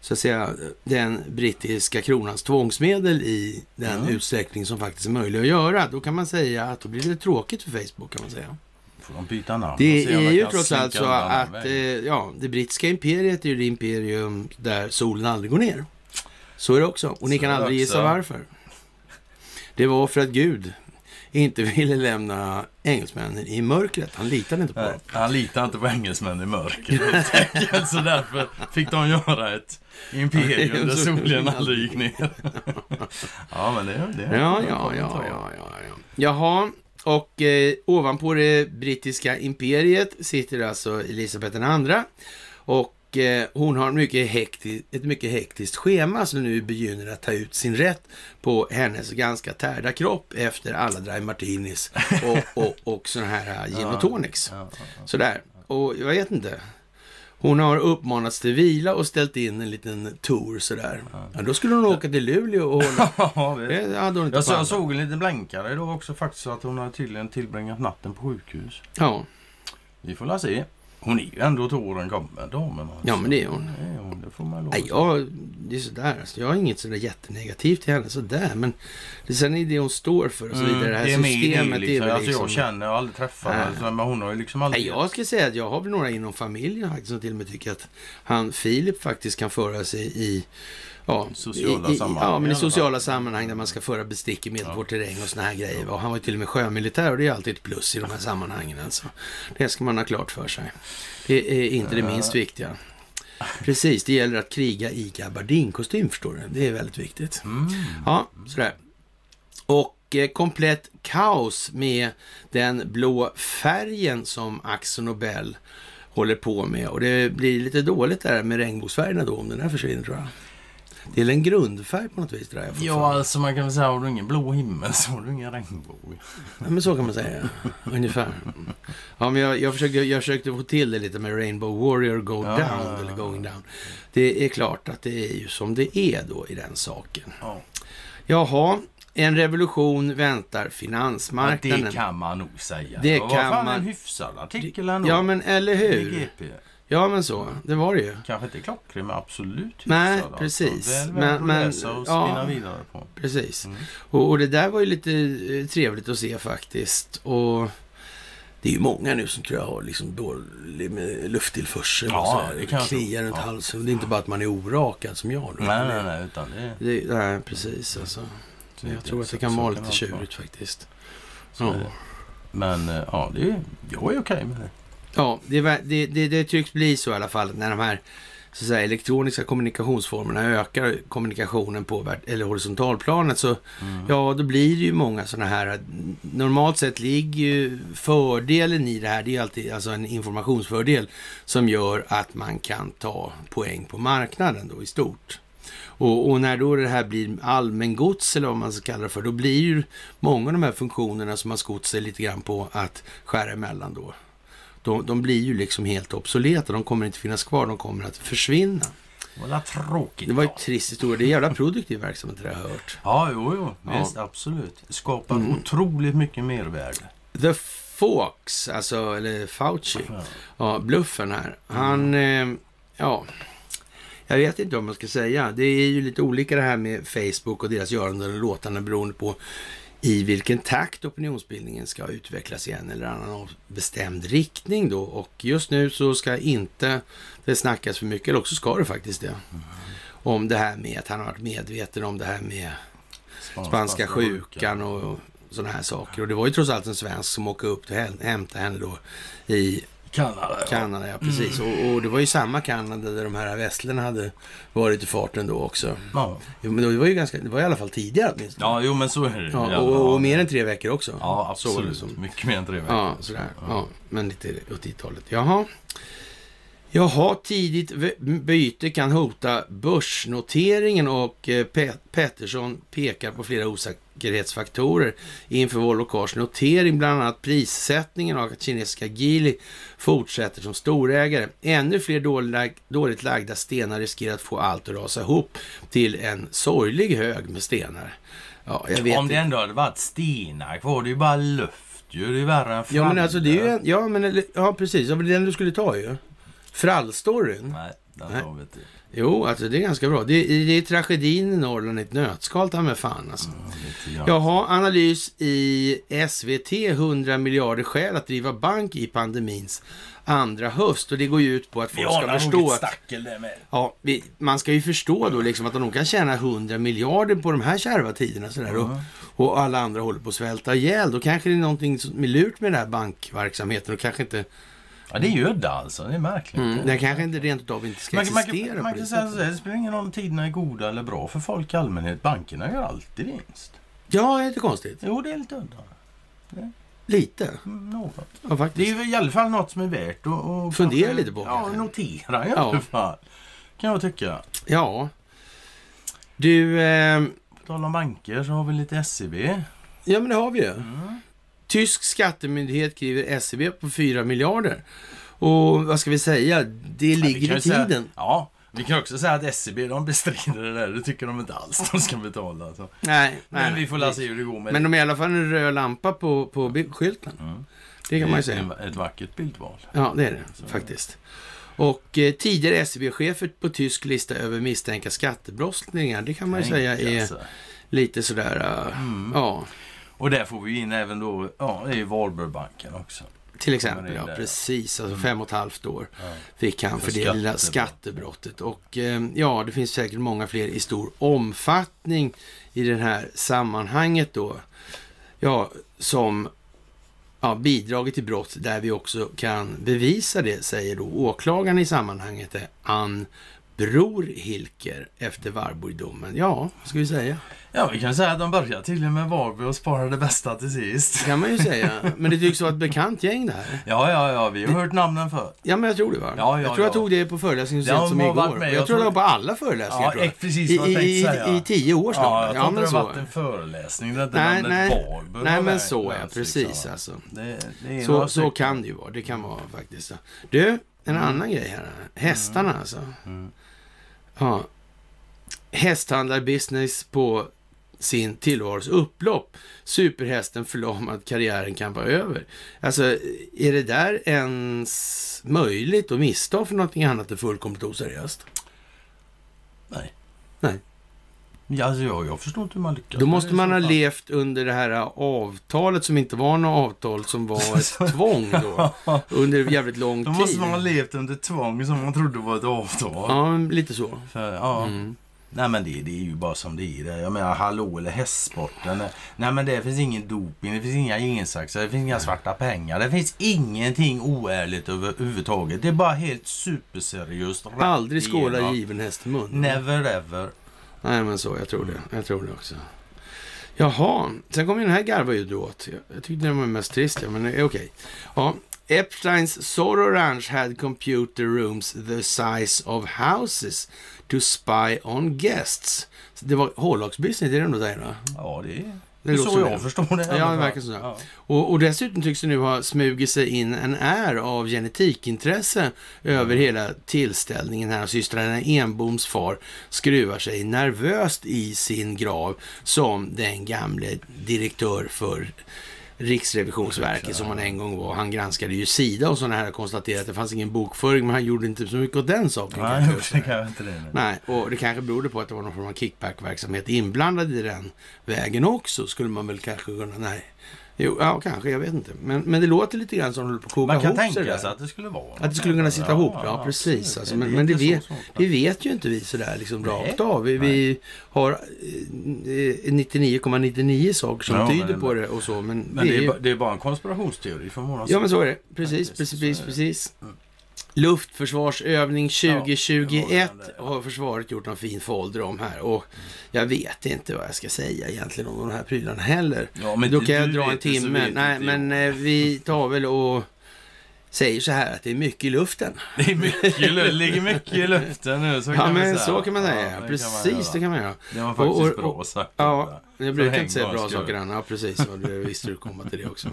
så att säga, den brittiska kronans tvångsmedel i den
Mm.
utsträckning som faktiskt är möjlig att göra. Då kan man säga att då blir det tråkigt för Facebook kan man säga.
Får de byta namn
Det är ju trots allt så att eh, ja, det brittiska imperiet är ju det imperium där solen aldrig går ner. Så är det också. Och ni kan aldrig gissa varför. Det var för att Gud inte ville lämna engelsmännen i mörkret. Han litade inte på dem.
han litar inte på engelsmän i enkelt. Så därför fick de göra ett imperium där solen aldrig gick ner. ja, men det det.
Ja, ja, ja, ja, ja, ja. Jaha, och eh, ovanpå det brittiska imperiet sitter alltså Elisabeth den andra. Och eh, hon har mycket hekti, ett mycket hektiskt schema som nu begynner att ta ut sin rätt på hennes ganska tärda kropp efter alla dry martinis <laughs> och, och, och sådana här eh, gin och tonics. Sådär. Och jag vet inte. Hon har uppmanats till vila och ställt in en liten tour sådär. Ja, då skulle hon åka till Luleå och hålla... <laughs> Det hade hon inte
Jag, så, jag såg en liten blänkare då också faktiskt att hon har tydligen tillbringat natten på sjukhus.
Ja.
Vi får la se. Hon är ju ändå till åren kommen, damen. Alltså.
Ja, men det är hon.
Det är hon, det får man
Nej, jag, det är sådär. Alltså, jag har inget sådär jättenegativt till henne sådär. Men det, sen är det hon står för och så vidare. det här
Mm, det är
systemet
med det,
är
liksom. Alltså,
liksom...
jag känner, jag har aldrig träffat
Nej.
henne. Men hon har ju liksom aldrig...
Nej, jag ska säga att jag har väl några inom familjen faktiskt som till och med tycker att han Filip faktiskt kan föra sig i Ja,
Sociala
i, i,
sammanhang
Ja, men
i
sociala sammanhang där man ska föra bestick i medelvår terräng och såna här grejer. Och han var ju till och med sjömilitär och det är alltid ett plus i de här sammanhangen. Alltså. Det ska man ha klart för sig. Det är inte det minst viktiga. Precis, det gäller att kriga i gabardinkostym förstår du. Det är väldigt viktigt.
Mm.
Ja, sådär. Och eh, komplett kaos med den blå färgen som Axel Nobel håller på med. Och det blir lite dåligt där med regnbågsfärgerna då om den här försvinner tror jag. Det är väl en grundfärg på något vis där. jag
Ja, alltså man kan väl säga, har du ingen blå himmel så har du ingen regnbåge.
Ja, men så kan man säga. Ungefär. Ja, men jag, jag, försökte, jag försökte få till det lite med Rainbow Warrior Go
Ja,
Down,
ja, ja,
eller
ja.
Going Down. Det är klart att det är ju som det är då i den saken.
Ja.
Jaha, en revolution väntar
Ja,
finansmarknaden.
det kan man nog säga.
Det
Det var
kan
fan
man-
en hyfsad artikel ändå.
Ja, men eller hur? Ja, men så. Det var det ju.
Kanske inte klockren, men absolut hyfsad.
Nej,
alltså.
precis.
Väl
Men-
värt att
men-
läsa och
ja.
spinna vidare på.
Precis.
Mm.
Och, och det där var ju lite eh, trevligt att se faktiskt. Och det är ju många nu som tror jag har liksom dålig med lufttillförsel och
Ja,
sådär.
det kan jag
kliar runt
Ja.
halsen. Det är inte bara att man är orakad som jag. Då.
Nej, nej, nej, utan det...
Det, nej, precis alltså.
så
Jag
det-
tror att det kan vara
det
lite tjurigt faktiskt.
Så
Ja.
det. Men eh, ja, det är, jag är okej med det.
Ja, det, det, det, det tycks bli så i alla fall när de här så att säga, elektroniska kommunikationsformerna ökar kommunikationen på eller horisontalplanet så
Mm.
ja, då blir det ju många sådana här. Normalt sett ligger ju fördelen i det här, det är alltid alltså en informationsfördel som gör att man kan ta poäng på marknaden då i stort. Och, och, när då det här blir allmängods eller vad man ska kalla det för, då blir ju många av de här funktionerna som har skott sig lite grann på att skära emellan då. De, de blir ju liksom helt obsoleta, de kommer inte finnas kvar, de kommer att försvinna.
Vad tråkigt.
Det var ju trist historia. Det är jävla produktiv verksamhet det har jag hört.
Ja, jo, jo. Visst, ja. absolut. Det skapar mm. otroligt mycket mervärde.
The Fox, alltså, eller Fauci, ja. ja bluffen här. Han, mm. eh, ja, jag vet inte vad man ska säga. Det är ju lite olika det här med Facebook och deras göranden och låtande beroende på i vilken takt opinionsbildningen ska utvecklas i en eller annan bestämd riktning då. Och just nu så ska inte det snackas för mycket, eller också ska det faktiskt det. Mm. Om det här med att han har varit medveten om det här med spanska sjukan och sådana här saker. Och det var ju trots allt en svensk som åkte upp och hämtade henne då i
Kanada. Ja.
Kanada, ja precis. Mm. Och, och, det var ju samma Kanada där de här västlerna hade varit i farten då också. Ja. Jo, men det var ju ganska, det var i alla fall tidigare åtminstone.
Ja, jo men så är det.
Ja, och, och, mer än tre veckor också.
Ja, absolut. Så Mycket mer än tre veckor.
Ja, sådär. Ja. ja men lite åt dit hållet. Jaha. Jaha, tidigt byte kan hota börsnoteringen och eh, Pettersson pekar på flera osäkerhetsfaktorer inför Volvo Cars notering, bland annat prissättningen och att kinesiska Geely fortsätter som storägare. Ännu fler dåligt lagda stenar riskerar att få allt att rasa ihop till en sorglig hög med stenar.
Ja, jag vet Om det ändå hade varit stenar kvar, det är ju bara luft ju. Det är värre än
Ja, men alltså det är ju, ja, men, ja precis. Det var den du skulle ta ju. Frallstoryn?
Nej, den har vi inte.
Jo, alltså det är ganska bra. Det, är, det är tragedin i Norrland i ett nötskal, ta med fan alltså. Mm, Jaha, analys i SVT. 100 miljarder skäl att driva bank i pandemins andra höst. Och det går ju ut på att folk ska förstå att... Ja, vi, man ska ju förstå då liksom att de kan tjäna 100 miljarder på de här kärva tiderna sådär. Mm. Och, och alla andra håller på att svälta ihjäl. Då kanske det är någonting som är lurt med den här bankverksamheten och kanske inte
Ja, det är ju udda alltså. Det är märkligt. Mm,
det kanske inte rent utav inte ska man, existera.
Man, man, man kan säga så det spelar ingen roll om tiderna är goda eller bra för folk i allmänhet. Bankerna gör alltid vinst.
Ja, det är inte konstigt.
Jo, det är lite udda.
Det. Lite?
Mm, något. Ja, faktiskt. Det är i alla fall något som är värt att... att
Fundera kanske, lite på.
Ja, notera i ja. alla fall. Kan jag tycka.
Ja. Du... Eh...
På tal om banker så har vi lite SEB.
Ja, men det har vi ju. Mm. Tysk skattemyndighet skriver SEB på 4 miljarder. Och vad ska vi säga? Det ligger ja, i tiden.
Säga, ja, vi kan också säga att SEB de bestrider det där. Det tycker de inte alls de ska betala. Alltså.
Nej,
Men
nej,
vi får läsa hur det går med
Men de är i alla fall en röd lampa på, på skylten. Mm. Det kan man ju säga.
Ett vackert bildval.
Ja, det är det Så. faktiskt. Och eh, tidigare SEB-chefer på tysk lista över misstänkta skattebrottslingar. Det kan man ju Tänk säga är alltså. lite sådär, uh, mm. ja.
Och där får vi in även då, ja, det är ju Valborgbanken också.
Till exempel, ja precis. Alltså mm. fem och ett halvt år ja. fick han för, för det lilla skattebrottet. Och eh, ja, det finns säkert många fler i stor omfattning i det här sammanhanget då. Ja, som ja, bidragit till brott där vi också kan bevisa det, säger då åklagaren i sammanhanget, Ann Bror Hilker efter Varborgdomen. Ja, vad ska vi säga?
Ja, vi kan säga att de började tydligen med Varberg och sparade det bästa till sist.
Det kan man ju säga. Men det tycks vara ett bekant gäng det här.
Ja, ja, ja. Vi har det... hört namnen för.
Ja, men jag tror det va? Ja, ja, jag tror jag tog det på föreläsningen så sent som igår. Med. Jag, jag tror det var på alla föreläsningar. Ja,
precis vad jag
I, i,
säga.
I tio år snart.
Ja, jag ja, men det har varit en föreläsning där nej,
nej,
Varberg
Nej, men så är det. Precis liksom. alltså. Det, det så, så kan det ju vara. Det kan vara faktiskt. Du, en mm. annan grej här. Hästarna mm. alltså. Mm. Ja. Hästhandlarbusiness på sin tillvaros upplopp. Superhästen förlamad, karriären kan vara över. Alltså, är det där ens möjligt att missta för någonting annat än fullkomligt oseriöst?
Nej.
Nej.
Ja, alltså jag, jag förstår inte hur man lyckas.
Då måste man ha levt under det här avtalet som inte var något avtal som var ett <laughs> tvång då. Under jävligt lång tid.
Då måste man ha levt under tvång som man trodde var ett avtal.
Ja, lite så.
För, ja. Mm. Nej men det, det är ju bara som det är. Jag menar hallå eller hästsporten. Nej men det finns ingen doping, det finns inga gensaxar, det finns inga svarta pengar. Det finns ingenting oärligt överhuvudtaget. Det är bara helt superseriöst.
Aldrig skåla given häst i mun.
Never ever.
Nej men så, jag tror det. Jag tror det också. Jaha, sen kom ju den här garva ju åt. Jag tyckte den var mest trist, men okej. Okay. Ja, Epsteins Zorro Ranch had computer rooms the size of houses to spy on guests. Det var hårlagsbusiness, är det ändå säger va?
Ja, det är,
det
är så jag
det.
förstår det.
Ja, det verkar så.
Ja.
Och, och dessutom tycks det nu ha smugit sig in en är av genetikintresse över hela tillställningen här. Systrarna Enboms far skruvar sig nervöst i sin grav som den gamle direktör för Riksrevisionsverket som han en gång var. Han granskade ju Sida och sådana här och konstaterade att det fanns ingen bokföring men han gjorde inte så mycket åt den saken.
Nej,
kanske.
det kan jag inte det. nej.
Nej, och det kanske berodde på att det var någon form av kickback-verksamhet inblandad i den vägen också, skulle man väl kanske kunna... Nej. Jo, ja, kanske, jag vet inte. Men, men det låter lite grann som att de håller på att koka
Man kan
ihop
tänka sig att det skulle vara
Att det skulle kunna sitta ihop, ja, precis.
absolut.
Alltså, men, men det, vet,
så
vet ju inte vi sådär liksom
Nej.
rakt av. Vi, vi har eh, 99,99 saker som
Ja,
tyder
men-
på det och så. Men,
Men det
är
det är bara en konspirationsteori från våran
Ja, men så är det. Precis, precis, precis. precis. Luftförsvarsövning
Ja, det
2021
var den där, ja.
har försvaret gjort en fin folder om här. Och jag vet inte vad jag ska säga egentligen om de här prylarna heller.
Ja, men
Då
du-
kan jag dra en
det,
timme. Nej, men
jag.
eh, vi tar väl och säger så här att det är mycket i luften. <laughs>
Det är mycket, lu- ligger mycket i luften nu. Så
Ja,
kan vi
men
säga.
så kan man säga.
Ja, det kan man
precis, det kan man göra.
Det var faktiskt
Och- och-
bra sagt.
Ja, jag brukar inte säga bra saker. Anna. Ja, precis. Och det visste du <laughs> komma till det också.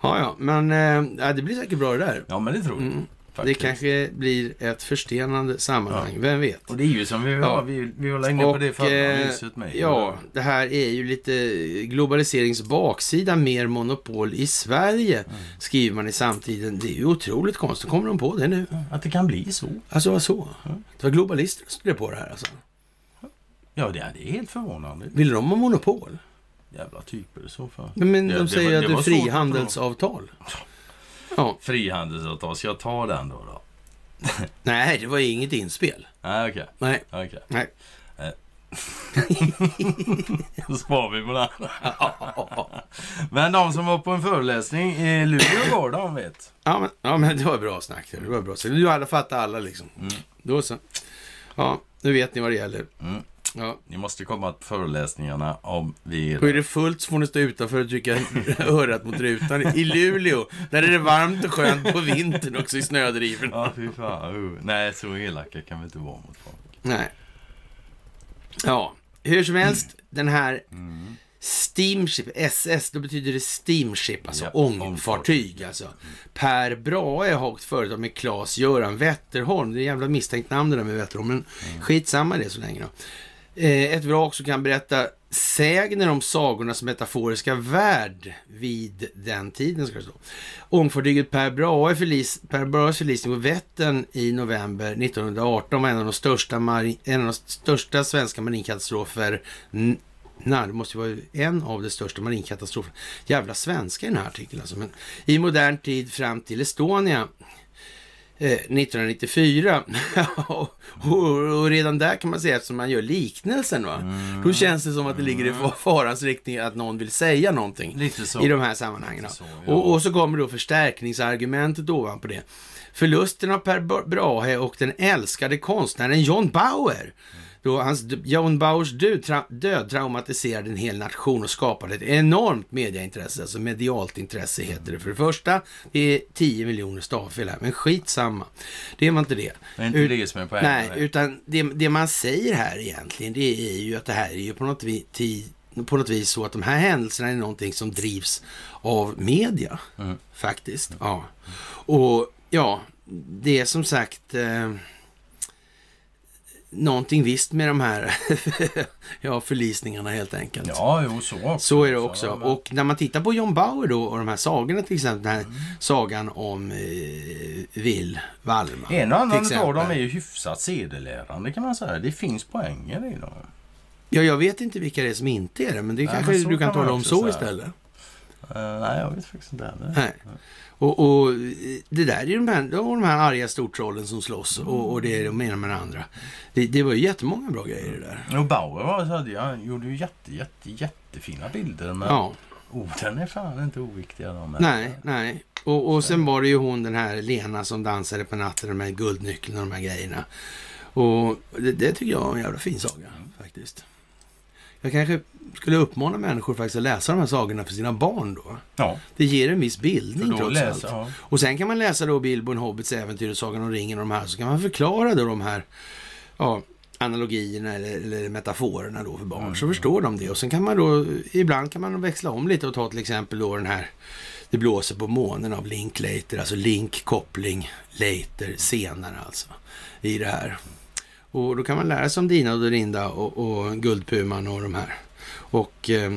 Ja, ja, men ja, det blir säkert bra det där.
Ja, men det tror jag.
Mm. Det
faktiskt.
kanske blir ett förstenande sammanhang, vem vet?
Och det är ju som vi var,
Ja.
vi, vi var på
Och,
det förra
eh. Ja, det här är ju lite globaliserings baksida, mer monopol i Sverige,
Mm.
skriver man i samtiden. Det är ju otroligt konstigt. Kommer de på det nu?
Att det kan bli så.
Alltså vad så?
Mm.
Det var globalister som skrev på det här alltså.
Ja, det är, det helt förvånande.
Vill de ha monopol?
Jävla typer i så fall.
Men
Det-
de
det
säger
var-
att
det
det är frihandelsavtal. Ja,
Frihandelsavtal, ska jag ta den då? då? <laughs>
nej, det var inget inspel.
Nej, okej.
Nej,
okej.
nej. <laughs>
Då sparar vi på den. Men de som var på en föreläsning i Luleå igår, de vet.
Ja men, ja, men det var bra snack. Det var bra. Så du hade fattat alla liksom.
Mm.
Då så. Ja, nu vet ni vad det gäller.
Mm.
Ja.
Ni måste komma på föreläsningarna om vi...
Och är det fullt så får ni stå utanför och trycka <laughs> örat mot rutan. I Luleå, där är det varmt och skönt på vintern också i snödriven.
Ja, fy fan. Uh. Nej, så elaka kan vi inte vara mot folk.
Nej. Ja, hur som helst, den här
Mm.
Steamship, SS, då betyder det Steamship, alltså
Ja,
ångfartyg. Alltså. Per Brahe har åkt företag med Claes-Göran Wetterholm. Det är jävla misstänkt namn det där med Wetterholm, men
Mm.
skitsamma det så länge då. Eh, ett vrak som kan berätta sägner om sagornas metaforiska värld vid den tiden. Ska det stå. Ångfartyget Per Brahe förlis, Per Brahes förlisning på Vättern i november 1918 var en av de största, mari, en av de största svenska marinkatastrofer Nej, det måste ju vara en av de största marinkatastroferna. Jävla svenska i den här artikeln alltså. Men i modern tid fram till Estonia 1994. och, <laughs> och, och redan där kan man säga, eftersom man gör liknelsen, va? då känns det som att det ligger i fa- farans riktning att någon vill säga någonting i de här sammanhangen.
Så, ja.
och, och så kommer då förstärkningsargumentet ovanpå det. Förlusten av Per Brahe och den älskade konstnären John Bauer. Då hans, John Bauers död, tra, död traumatiserade en hel nation och skapade ett enormt mediaintresse. Alltså medialt intresse heter det för det första. Det är 10 miljoner stavfel här, men skitsamma. Det var inte det.
Det är inte
Ut-
det som är poängen.
Nej, utan det, det man säger här egentligen det är ju att det här är ju på något, vis, på något vis så att de här händelserna är någonting som drivs av media.
Mm.
Faktiskt. Ja. Och ja, det är som sagt eh, någonting visst med de här <laughs> ja, förlisningarna helt enkelt.
Ja, jo, så.
Så är det också.
Ja, men-
Och när man tittar på John Bauer då och de här sagorna till exempel, den här
Mm.
sagan om eh, Will Wallman.
En och annan av dem är ju hyfsat sedelärande kan man säga. Det finns poänger i dem.
Ja, jag vet inte vilka det är som inte är det, men det
Nej,
kanske
men så
du kan tala om så
säga.
istället.
Eh, nej, jag vet faktiskt inte heller.
Nej. Och, och det där är ju de här, de här arga stortrollen som slåss och, och det är de ena med det andra. Det, det var ju jättemånga bra grejer det där.
Och Bauer var så hade, han gjorde ju jätte, jätte, jättefina bilder. Men
Ja,
orden är fan inte oviktiga de
nej, nej. Och, och sen var det ju hon den här Lena som dansade på natten, här guldnyckeln och de här grejerna. Och det, det tycker jag var en jävla fin saga faktiskt. Jag kanske skulle uppmana människor faktiskt att läsa de här sagorna för sina barn då.
Ja,
Det ger en viss bildning trots
läser
allt.
ja.
Och sen kan man läsa då Bilbo, en Hobbits äventyr och Sagan om ringen och de här. Så kan man förklara då de här ja, analogierna eller, eller metaforerna då för barn. Så förstår de det. Och sen kan man då, ibland kan man växla om lite och ta till exempel då den här Det blåser på månen av Linklater. Alltså link, koppling, later, senare alltså. I det här. Och då kan man lära sig om Dina och Dorinda och, och Guldpuman och de här. Och eh,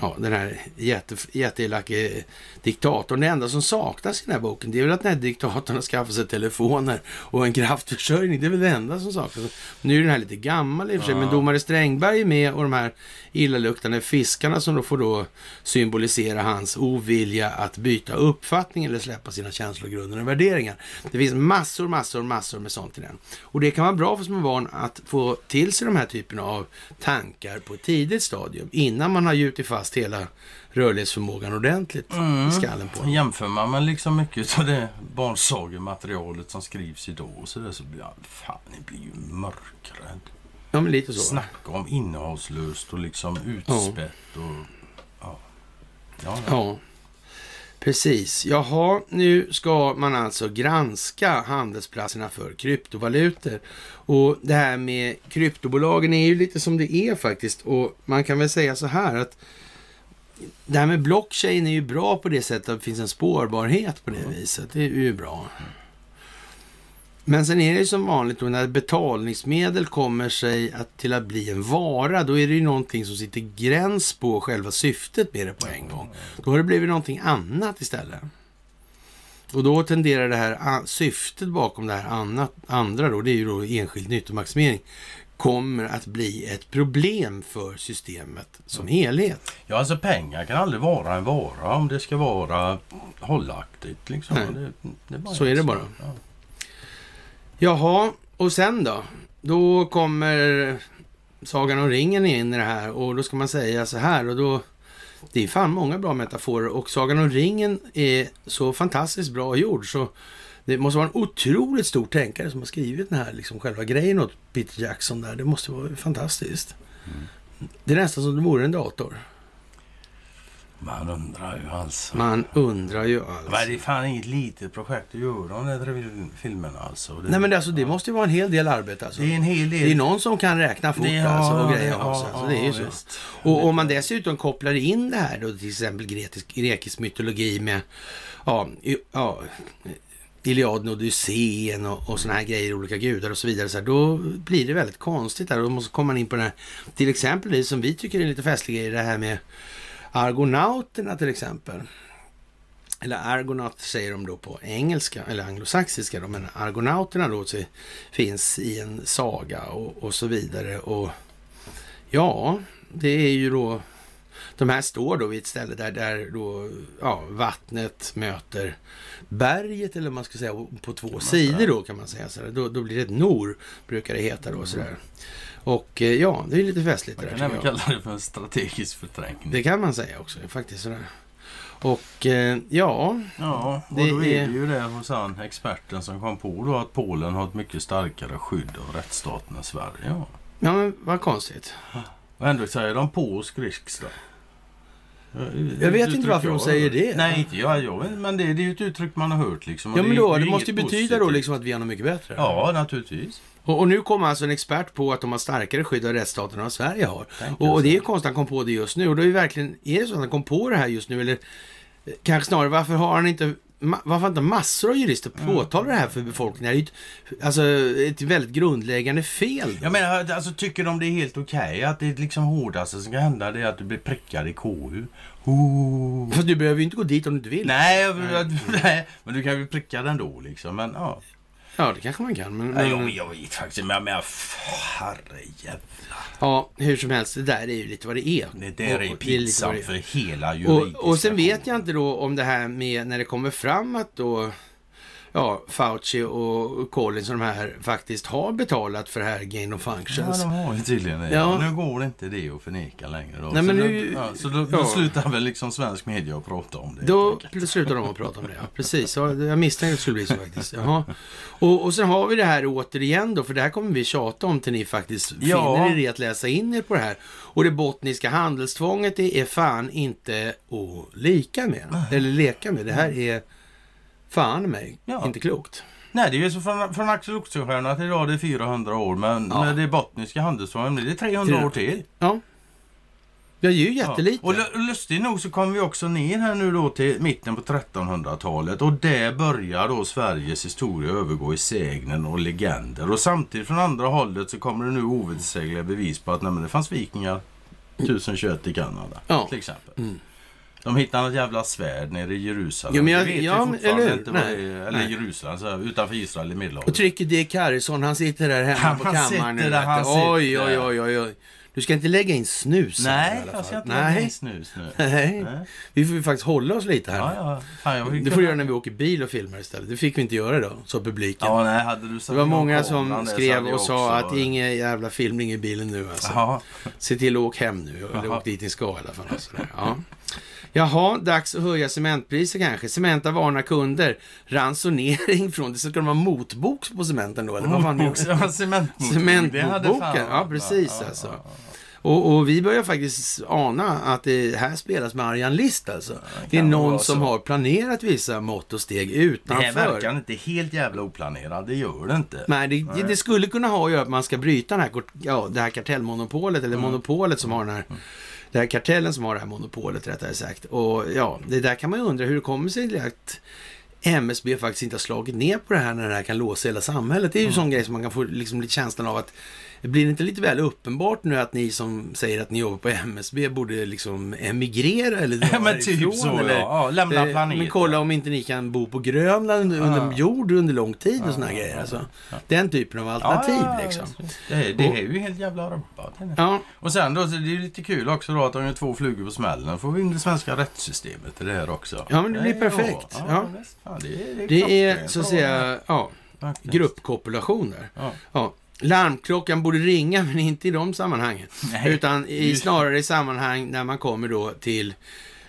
ja, den här jätte, jätteelake diktatorn. Det enda som saknas i den här boken det är väl att den här diktatorn har skaffat sig telefoner och en kraftförsörjning. Det är väl det enda som saknas. Nu är den här lite gammal i och för sig, men domare Strängberg är med och de här illaluktande fiskarna som då får då symbolisera hans ovilja att byta uppfattning eller släppa sina känslogrunder och värderingar. Det finns massor, massor, massor med sånt i den. Och det kan vara bra för små barn att få till sig de här typerna av tankar på ett tidigt stadium innan man har gjutit fast hela rörlighetsförmågan ordentligt i skallen på dem.
Jämför man med liksom mycket av det barnsagematerialet som skrivs idag och så, där, så blir jag, fan, ni blir ju mörkrädd.
Ja, men lite så.
Snacka om innehållslöst och liksom utspätt och... Ja. Ja, ja.
Ja, precis. Jaha, nu ska man alltså granska handelsplatserna för kryptovalutor. Och det här med kryptobolagen är ju lite som det är faktiskt. Och man kan väl säga så här att det här med blockchain är ju bra på det sättet att det finns en spårbarhet på det viset. Det är ju bra. Men sen är det ju som vanligt då när betalningsmedel kommer sig att, till att bli en vara, då är det ju någonting som sitter gräns på själva syftet med det på en gång. Då har det blivit någonting annat istället. Och då tenderar det här syftet bakom det här annat, andra då, det är ju då enskild nyttomaximering, kommer att bli ett problem för systemet som helhet.
ja, alltså pengar kan aldrig vara en vara om det ska vara hållaktigt. Liksom. Det, det bara
Så är det bara.
Ja.
Jaha, och sen då? Då kommer Sagan om ringen in i det här och då ska man säga så här och då det är fan många bra metaforer och Sagan om ringen är så fantastiskt bra gjord så det måste vara en otroligt stor tänkare som har skrivit den här liksom själva grejen åt Peter Jackson där. Det måste vara fantastiskt. Det är nästan som det vore en dator.
Man undrar ju alltså.
Man undrar ju alltså.
Men det är fan inget litet projekt att göra de där filmerna alltså. Det,
Nej men det, alltså, det måste ju vara en hel del arbete alltså.
det är en hel del.
Det är någon som kan räkna fort
Det-
alltså, och
ja,
grejer
ja,
också. Alltså, det är ju
ja,
så.
visst.
Och om man dessutom kopplar in det här då till exempel grekisk, grekisk mytologi med ja, ja, Iliaden och Odysséen och, och såna här grejer, olika gudar och så vidare. Så här, då blir det väldigt konstigt där. Och då måste komma man in på den här, till exempel det som vi tycker är lite festlig grej, det här med argonauterna till exempel. Eller argonaut säger de då på engelska, eller anglosaxiska då, men argonauterna då finns i en saga och, och så vidare. Och ja, det är ju då, de här står då vid ett ställe där, där då, ja, vattnet möter berget, eller man ska säga, på två sidor då kan man säga. Så. Då, då blir det ett nor, brukar det heta då sådär. Och eh, ja, det är lite festligt det
Man
där
kan även
jag.
kalla det för en strategisk förträngning.
Det kan man säga också, faktiskt sådär. Och eh, ja,
Ja, och
Det
då är
är-
det ju det hos han experten som kom på då att Polen har ett mycket starkare skydd av rättsstaten än Sverige. Ja.
ja men vad konstigt.
Och ändå säger de polsk riksdag.
Jag vet inte varför de säger det.
Nej, inte jag. jag men det, det är ju ett uttryck man har hört liksom.
Ja
det,
men då,
är
det
ju
måste betyda då
positivt.
liksom att vi har något mycket bättre.
Ja, naturligtvis.
Och, och nu kommer alltså en expert på att de har starkare skydd av rättsstaten än vad Sverige har. Och, och det är ju konstigt att han kom på det just nu. Och då är verkligen, är det så att han kom på det här just nu? Eller eh, kanske snarare, varför har han inte, varför inte massor av jurister
Mm.
påtalat det här för befolkningen? Det är ju ett, alltså, ett väldigt grundläggande fel.
Jag menar, alltså tycker de det är helt okej att det liksom hårdaste som kan hända det är att du blir prickad i KU? Oh.
Fast du behöver ju inte gå dit om du inte vill.
Nej, jag, nej, <laughs> men du kan ju bli prickad ändå liksom. Men ja.
Ja, det kanske man kan. Men, men,
jag, jag vet faktiskt. Men jag menar, herrejävlar.
ja, hur som helst, det där är ju lite vad det är.
Det där
Och-
är
och
pinsamt för hela
Och,
juridiska
och sen vet jag inte då om det här med när det kommer fram att då ja, Fauci och Collins och de här faktiskt har betalat för det här gain of
Ja,
functions.
de har ju tydligen det.
Ja.
Nu går det inte det att förneka längre. Då.
Nej, men
så
nu-
då, ja, så då, då
ja.
slutar väl liksom svensk media att prata om det.
Då slutar de att prata om det, ja. Precis. Ja, Jag misstänkte att det skulle bli så faktiskt. Jaha. Och, och sen har vi det här återigen då, för det här kommer vi tjata om till ni faktiskt
Ja.
finner er i att läsa in er på det här. Och det bottniska handelstvånget, det är fan inte att lika med. Eller leka med. Det här är fan mig
Ja.
inte klokt.
Nej, det är ju så från, från Axel Oxenstierna till idag det är 400 år. Men
Ja.
med det bottniska handelsströmmen blir det 300 år
300.
till.
Ja. Det är ju
Ja.
jättelite.
Och lu- lustigt nog så kommer vi också ner här nu då till mitten på 1300-talet och där börjar då Sveriges historia övergå i sägnen och legender. Och samtidigt från andra hållet så kommer det nu ovedersägliga bevis på att nej, det fanns vikingar 1021 i Kanada
Ja.
till exempel.
Mm.
De hittade något jävla svärd nere i Jerusalem.
Jo, men jag-
det vet
ja,
vi fortfarande
eller
inte
Nej.
det. Eller
Nej.
Jerusalem, så här, utanför Israel i
Och
Medelhavet.
trycker Dick Harrison, han sitter där hemma
Han
på kammaren nu.
sitter där, han
Oj, oj, oj, oj, oj. Du ska inte lägga in snus här
Nej,
i alla
jag ska inte lägga in snus nu. <laughs>
Nej.
Nej.
Vi får ju faktiskt hålla oss lite här.
Ja, ja. Fan,
Det får du göra när vi åker bil och filmar istället. Det fick vi inte göra då, så publiken.
Ja, nej, hade du
det var många som skrev och sa att ingen jävla filmning i bilen nu alltså. Se till att åka hem nu, eller åk dit ni ska i alla fall. Alltså, där. ja. Jaha, dags att höja cementpriser kanske. Cementa varnar kunder. Ransonering från, det ska de ha motboks på cementen då, eller vad fan det?
Ja.
Cementmotboken,
Det fan
ja, precis,
bra.
alltså.
ja, ja.
Och, och vi börjar faktiskt ana att det här spelas med Arjan List alltså. Det är någon som
så.
har planerat vissa mått och steg
Det
utanför.
här verkar inte helt jävla oplanerat. Det gör det inte.
Nej, det, det, det skulle kunna ha att göra att man ska bryta den här, ja, det här kartellmonopolet, eller
Mm.
monopolet som har den här, det här kartellen som har det här monopolet rättare sagt. Och ja, det där kan man ju undra hur det kommer sig att MSB faktiskt inte har slagit ner på det här när det här kan låsa hela samhället. Det är ju en sån grej som man kan få liksom lite känslan av att det blir inte lite väl uppenbart nu att ni som säger att ni jobbar på MSB borde liksom emigrera eller <laughs> dra
Ja, men typ så,
eller,
ja. Ja, lämna
Eh,
planeten.
Men kolla om inte ni kan bo på Grönland under
Ja.
jord under lång tid och såna
ja,
grejer. Alltså. Den typen av alternativ liksom.
Det, är- det är ju helt jävla rubbat.
Ja,
Och sen då, så det är lite kul också då att de gör två flugor på smällen. får vi in det svenska rättssystemet i det här också.
Ja, men det blir perfekt.
Ja, det, är, det är,
det är så att säga ja, gruppkopulationer.
Ja.
Ja. Larmklockan borde ringa, men inte i de sammanhangen.
Nej.
Utan i, snarare i sammanhang när man kommer då till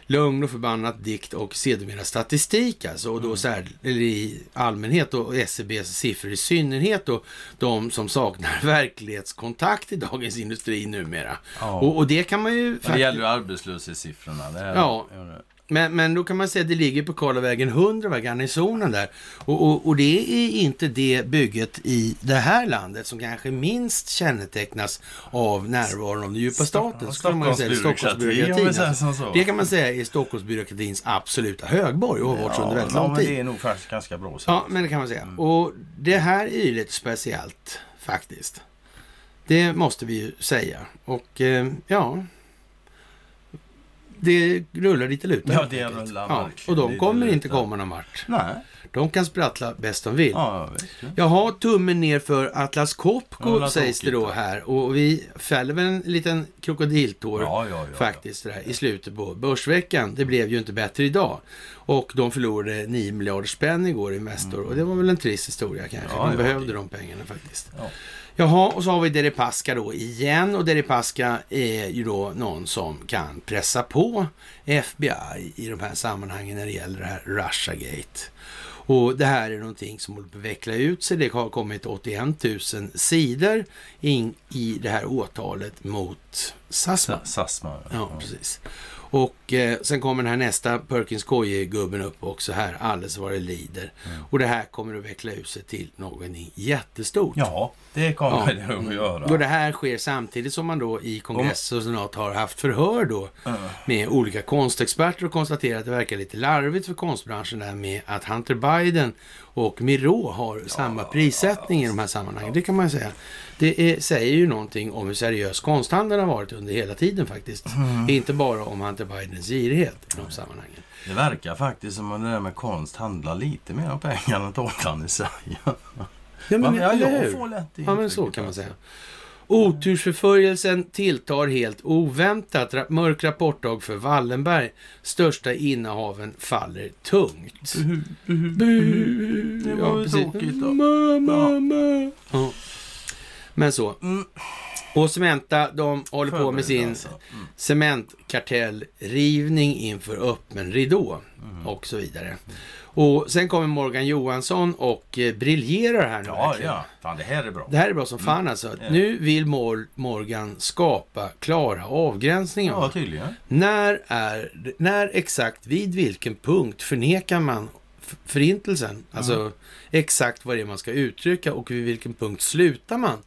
lugn och förbannat dikt och sedermera statistik alltså. Och då
Mm.
så här, eller i allmänhet och SCBs siffror i synnerhet och de som saknar <laughs> verklighetskontakt i dagens industri numera.
Ja.
Och, och det kan man ju...
Det
faktiskt-
gäller ju arbetslöshetssiffrorna. Det här,
Ja. Men, men då kan man säga att det ligger på Karlavägen 100, va, garnisonen där. Och, och, och det är inte det bygget i det här landet som kanske minst kännetecknas av närvaron av den djupa staten. Så kan man säga,
Stockholmsbyråkrati, om vi säger som så.
Det kan man säga är Stockholmsbyråkratins absoluta högborg och har varit så under väldigt lång
men det
tid.
är nog faktiskt ganska bra. så.
Ja, men det kan man säga. Och det här är ju lite speciellt faktiskt. Det måste vi ju säga. Och eh, ja, det rullar lite lutar.
Ja, det rullar
ja, Och de kommer inte komma någon vart.
Nej.
De kan sprattla bäst de vill.
Ja, visst. ja.
Jaha, tummen ner för Atlas
Ja,
Copco
vad
sägs det då här. Och vi fäller väl en liten krokodiltår
Ja, ja, ja.
faktiskt där, i slutet på börsveckan. Det blev ju inte bättre idag. Och de förlorade 9 miljarder spänn igår i Investor. Och det var väl en trist historia kanske.
Mm. Ja,
de
ja,
behövde de pengarna faktiskt.
Ja.
Jaha, och så har vi Deripaska då igen. Och Deripaska är ju då någon som kan pressa på FBI i de här sammanhangen när det gäller det här Russiagate. Och det här är någonting som håller på att veckla ut sig. Det har kommit 81 000 sidor in i det här åtalet mot Sassman.
Sa- Sassma.
Ja, precis. Och eh, sen kommer den här nästa Perkins gubben upp också här, alldeles vad det lider.
Mm.
Och det här kommer att veckla ut sig till någonting jättestort.
Ja, det kommer
Ja.
det att göra.
Och det här sker samtidigt som man då i kongress och senat har haft förhör då
Ja.
med olika konstexperter och konstaterat att det verkar lite larvigt för konstbranschen där med att Hunter Biden och Miro har samma prissättning i de här sammanhangen. Det kan man säga. Det är, säger ju någonting om hur seriös konsthandeln har varit under hela tiden faktiskt.
Mm.
Inte bara om Hunter Bidens girighet i de sammanhangen.
Det verkar faktiskt som att det där med konst handlar lite mer om pengar än tårtan i sig.
Ja,
Men, ja, jag får lätt det
Ja, men så kan man
alltså.
säga. Otursförföljelsen tilltar helt oväntat. Mörk rapportdag för Wallenberg. Största innehaven faller tungt. Bu.
Det var ju tråkigt då.
Ma, ma,
Ja.
Ja. Men så.
Mm.
Och Cementa, de håller på med sin
Alltså. Mm.
cementkartellrivning inför öppen ridå
Mm.
och så vidare. Och sen kommer Morgan Johansson och eh, briljerar här nu
Ja,
verkligen.
ja. Fan, det här är bra.
Det här är bra som fan alltså.
Ja.
Nu vill Mor- Morgan skapa klara avgränsningar.
Ja, tydligen.
När, är, när exakt, vid vilken punkt förnekar man förintelsen? Alltså
Mm.
exakt vad det är man ska uttrycka och vid vilken punkt slutar man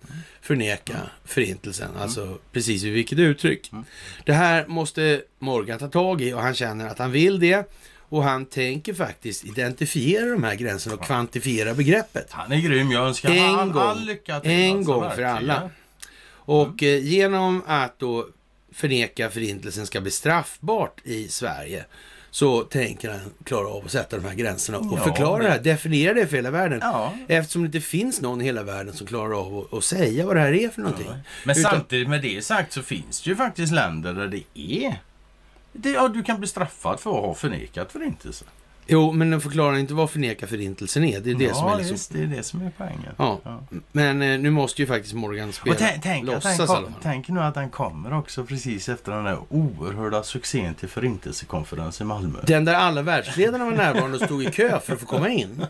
förneka förintelsen? Alltså precis vid vilket uttryck.
Mm.
Det här måste Morgan ta tag i och han känner att han vill det. Och han tänker faktiskt identifiera de här gränserna och kvantifiera begreppet.
Han är grym. Jag önskar
En
all,
gång.
all lycka till.
En
alltså,
gång för alla. Och eh, genom att då förneka förintelsen ska bli straffbart i Sverige så tänker han klara av att sätta de här gränserna och
Ja,
förklara det här, definiera det för hela världen.
Ja.
Eftersom det inte finns någon i hela världen som klarar av att, säga vad det här är för någonting.
Men
Utan-
samtidigt med det sagt så finns det ju faktiskt länder där det är... Det, ja, du kan bli straffad för att ha förnekat förintelse.
Jo, men den förklarar inte vad förneka förintelsen är. Det är det
ja,
som är liksom...
just det är det som är poängen.
Ja.
Ja.
Men eh, nu måste ju faktiskt Morgan spela.
Och tänk, tänk, att
låtsas
kom,
fall.
tänk nu att den kommer också precis efter den där oerhörda succén till förintelsekonferens i Malmö.
Den där alla världsledarna var närvarande och stod i kö för att få komma in.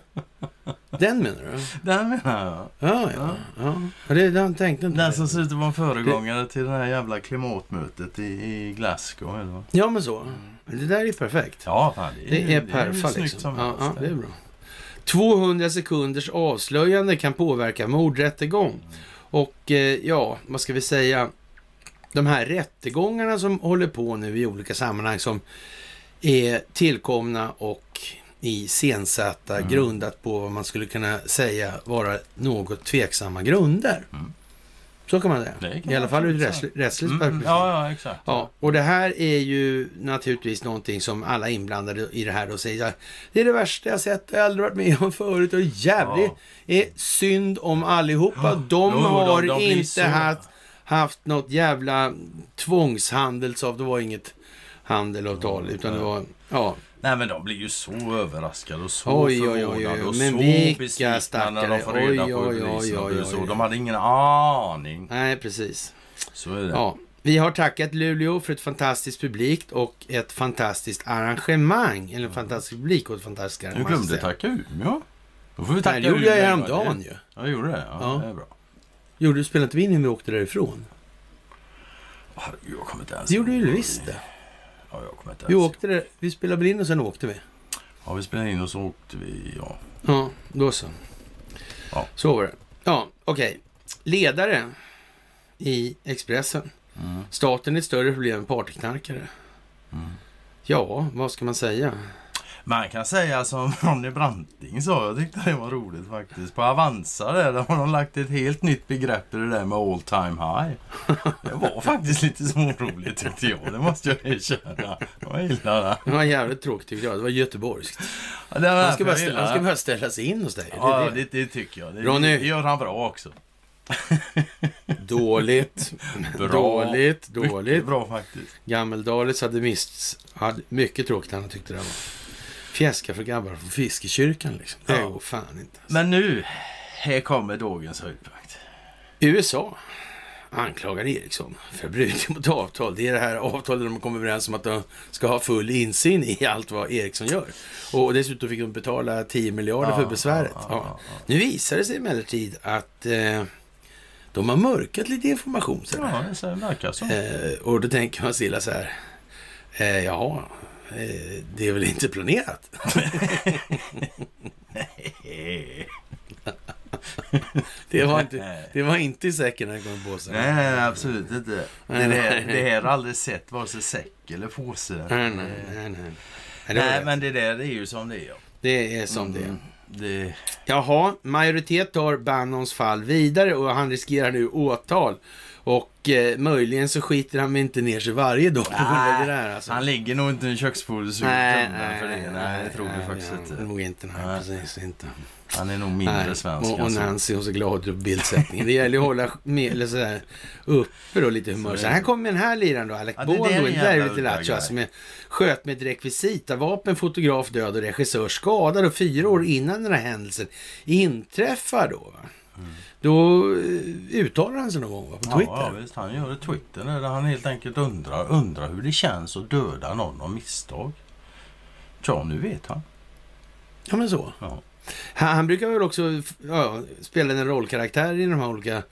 Den menar du?
Den menar jag.
Ja, ja. ja. ja det, den tänkte inte
Den som ser ut att vara en föregångare till det här jävla klimatmötet i, i Glasgow. Eller?
Ja, men så. Det där är perfekt.
Ja, fan, det är,
Det är perfa
snyggt
liksom.
som
Ja, ja, det är bra. 200 sekunders avslöjande kan påverka mordrättegång. Och eh, ja, vad ska vi säga? De här rättegångarna som håller på nu i olika sammanhang som är tillkomna och iscensatta,
Mm.
grundat på vad man skulle kunna säga vara något tveksamma grunder.
Mm.
Så kan man säga.
Kan
I alla fall ur
absolut
rättsligt,
Mm,
perspektiv.
ja, ja, exakt.
Ja, och det här är ju naturligtvis någonting som alla inblandade i det här då säger. Det är det värsta jag sett, jag har aldrig varit med om förut och jävligt är synd om allihopa. De
Jo, de-
har
de blir
inte haft, haft något jävla tvångshandelsavtal. Det var inget handelavtal, utan det var, ja,
Nej men de blir ju så överraskade och så
Oj, oj, oj, oj,
förvånade och
men
så besvikna när de får reda på hur polisen så. De hade ingen aning.
nej precis.
Så är det.
Ja, vi har tackat Luleå för ett fantastiskt publikt och ett fantastiskt arrangemang. Eller en fantastisk publik och ett fantastiskt
Du
arrangemang.
glömde
jag säga.
tacka Umeå. Då får vi tacka
Nej, det gjorde jag häromdagen ju.
Ja, jag gjorde det. Ja,
Ja.
det är bra.
Gjorde du spelade inte vi in när vi åkte därifrån?
Herregud, jag kommer inte ens
Det gjorde du visst det.
Ja, jag kommer inte
Vi
ens
åkte där, vi spelade väl in och sen åkte vi.
Ja, vi spelade in och så åkte vi, ja.
Ja, då så.
Ja.
Så var det. Ja, okej. Ledare i Expressen.
Mm.
Staten är ett större problem än partyknarkare.
Mm.
Ja, vad ska man säga?
Man kan säga som <laughs> Ronny Branting sa, jag tyckte det var roligt faktiskt. På Avanza där, där har de lagt ett helt nytt begrepp i det där med all time high. Det var faktiskt lite så roligt tyckte jag, det måste jag erkänna. Jag gillar det.
Det var jävligt tråkigt tyckte jag. Det var göteborgskt.
Ja, det var
Han ska, bara ställa, han ska bara ställa sig in hos dig. Det
Ja,
det.
det, det tycker jag. Det,
Ronny.
det gör han bra också. <laughs>
Dåligt.
Bra.
Dåligt,
Mycket
dåligt.
bra faktiskt.
Gammeldalets hade mist... Hade mycket tråkigt han tyckte det var. Fjäska för grabbar från Fiskekyrkan liksom. Det
Ja.
går fan inte.
Men nu, här kommer dagens höjdpunkt.
USA anklagar Ericsson för brutit mot avtal. Det är det här avtalet de kom överens om att de ska ha full insyn i allt vad Ericsson gör. Och dessutom fick de betala 10 miljarder
Ja,
för besväret.
ja,
Ja. Nu visar det sig emellertid att eh, de har mörkat lite information. Så
Ja, det verkar så.
eh, och då tänker man stilla så här. Eh, jaha, det är väl inte planerat? <laughs> det, var inte, det var inte i säcken det kom på sig.
Nej, nej, nej, absolut inte. Det,
Nej, nej, nej.
här har aldrig sett vare sig säck eller påse.
Nej, nej, nej. nej. nej
Nej, men det där är ju som det är.
det är som det är.
Mm, det
Jaha, majoritet tar Bannons fall vidare och han riskerar nu åtal. Och eh, möjligen så skiter han inte ner sig varje dag på grund av det där. Alltså.
Han ligger nog inte i en köksbord och
Nej,
suger
nej,
för det. Nej, det tror vi
nej,
faktiskt
ja,
inte.
Nog inte, nej,
Nej.
precis inte.
Han är nog mindre
Nej,
svensk
och, och
än så.
Nancy hon så glad ut på bildsättningen. Det gäller att hålla med, eller sådär, uppe då lite humör.
Så
Så
är
här kommer den här liraren då, Alec
Ja,
Baldwin. Det är lite lattjo. Alltså med, sköt med ett rekvisitavapen, fotograf död och regissör skadad. Och fyra år innan den här händelsen inträffar då. Va? Då eh, uttalar han sig någon gång va, på Twitter.
Ja, ja, visst. Han gör ett Twitter där han helt enkelt undrar, undrar hur det känns att döda någon av misstag. Ja, nu vet han.
Ja, men så.
Ja.
Han, han brukar väl också ja, spela en rollkaraktär i de här olika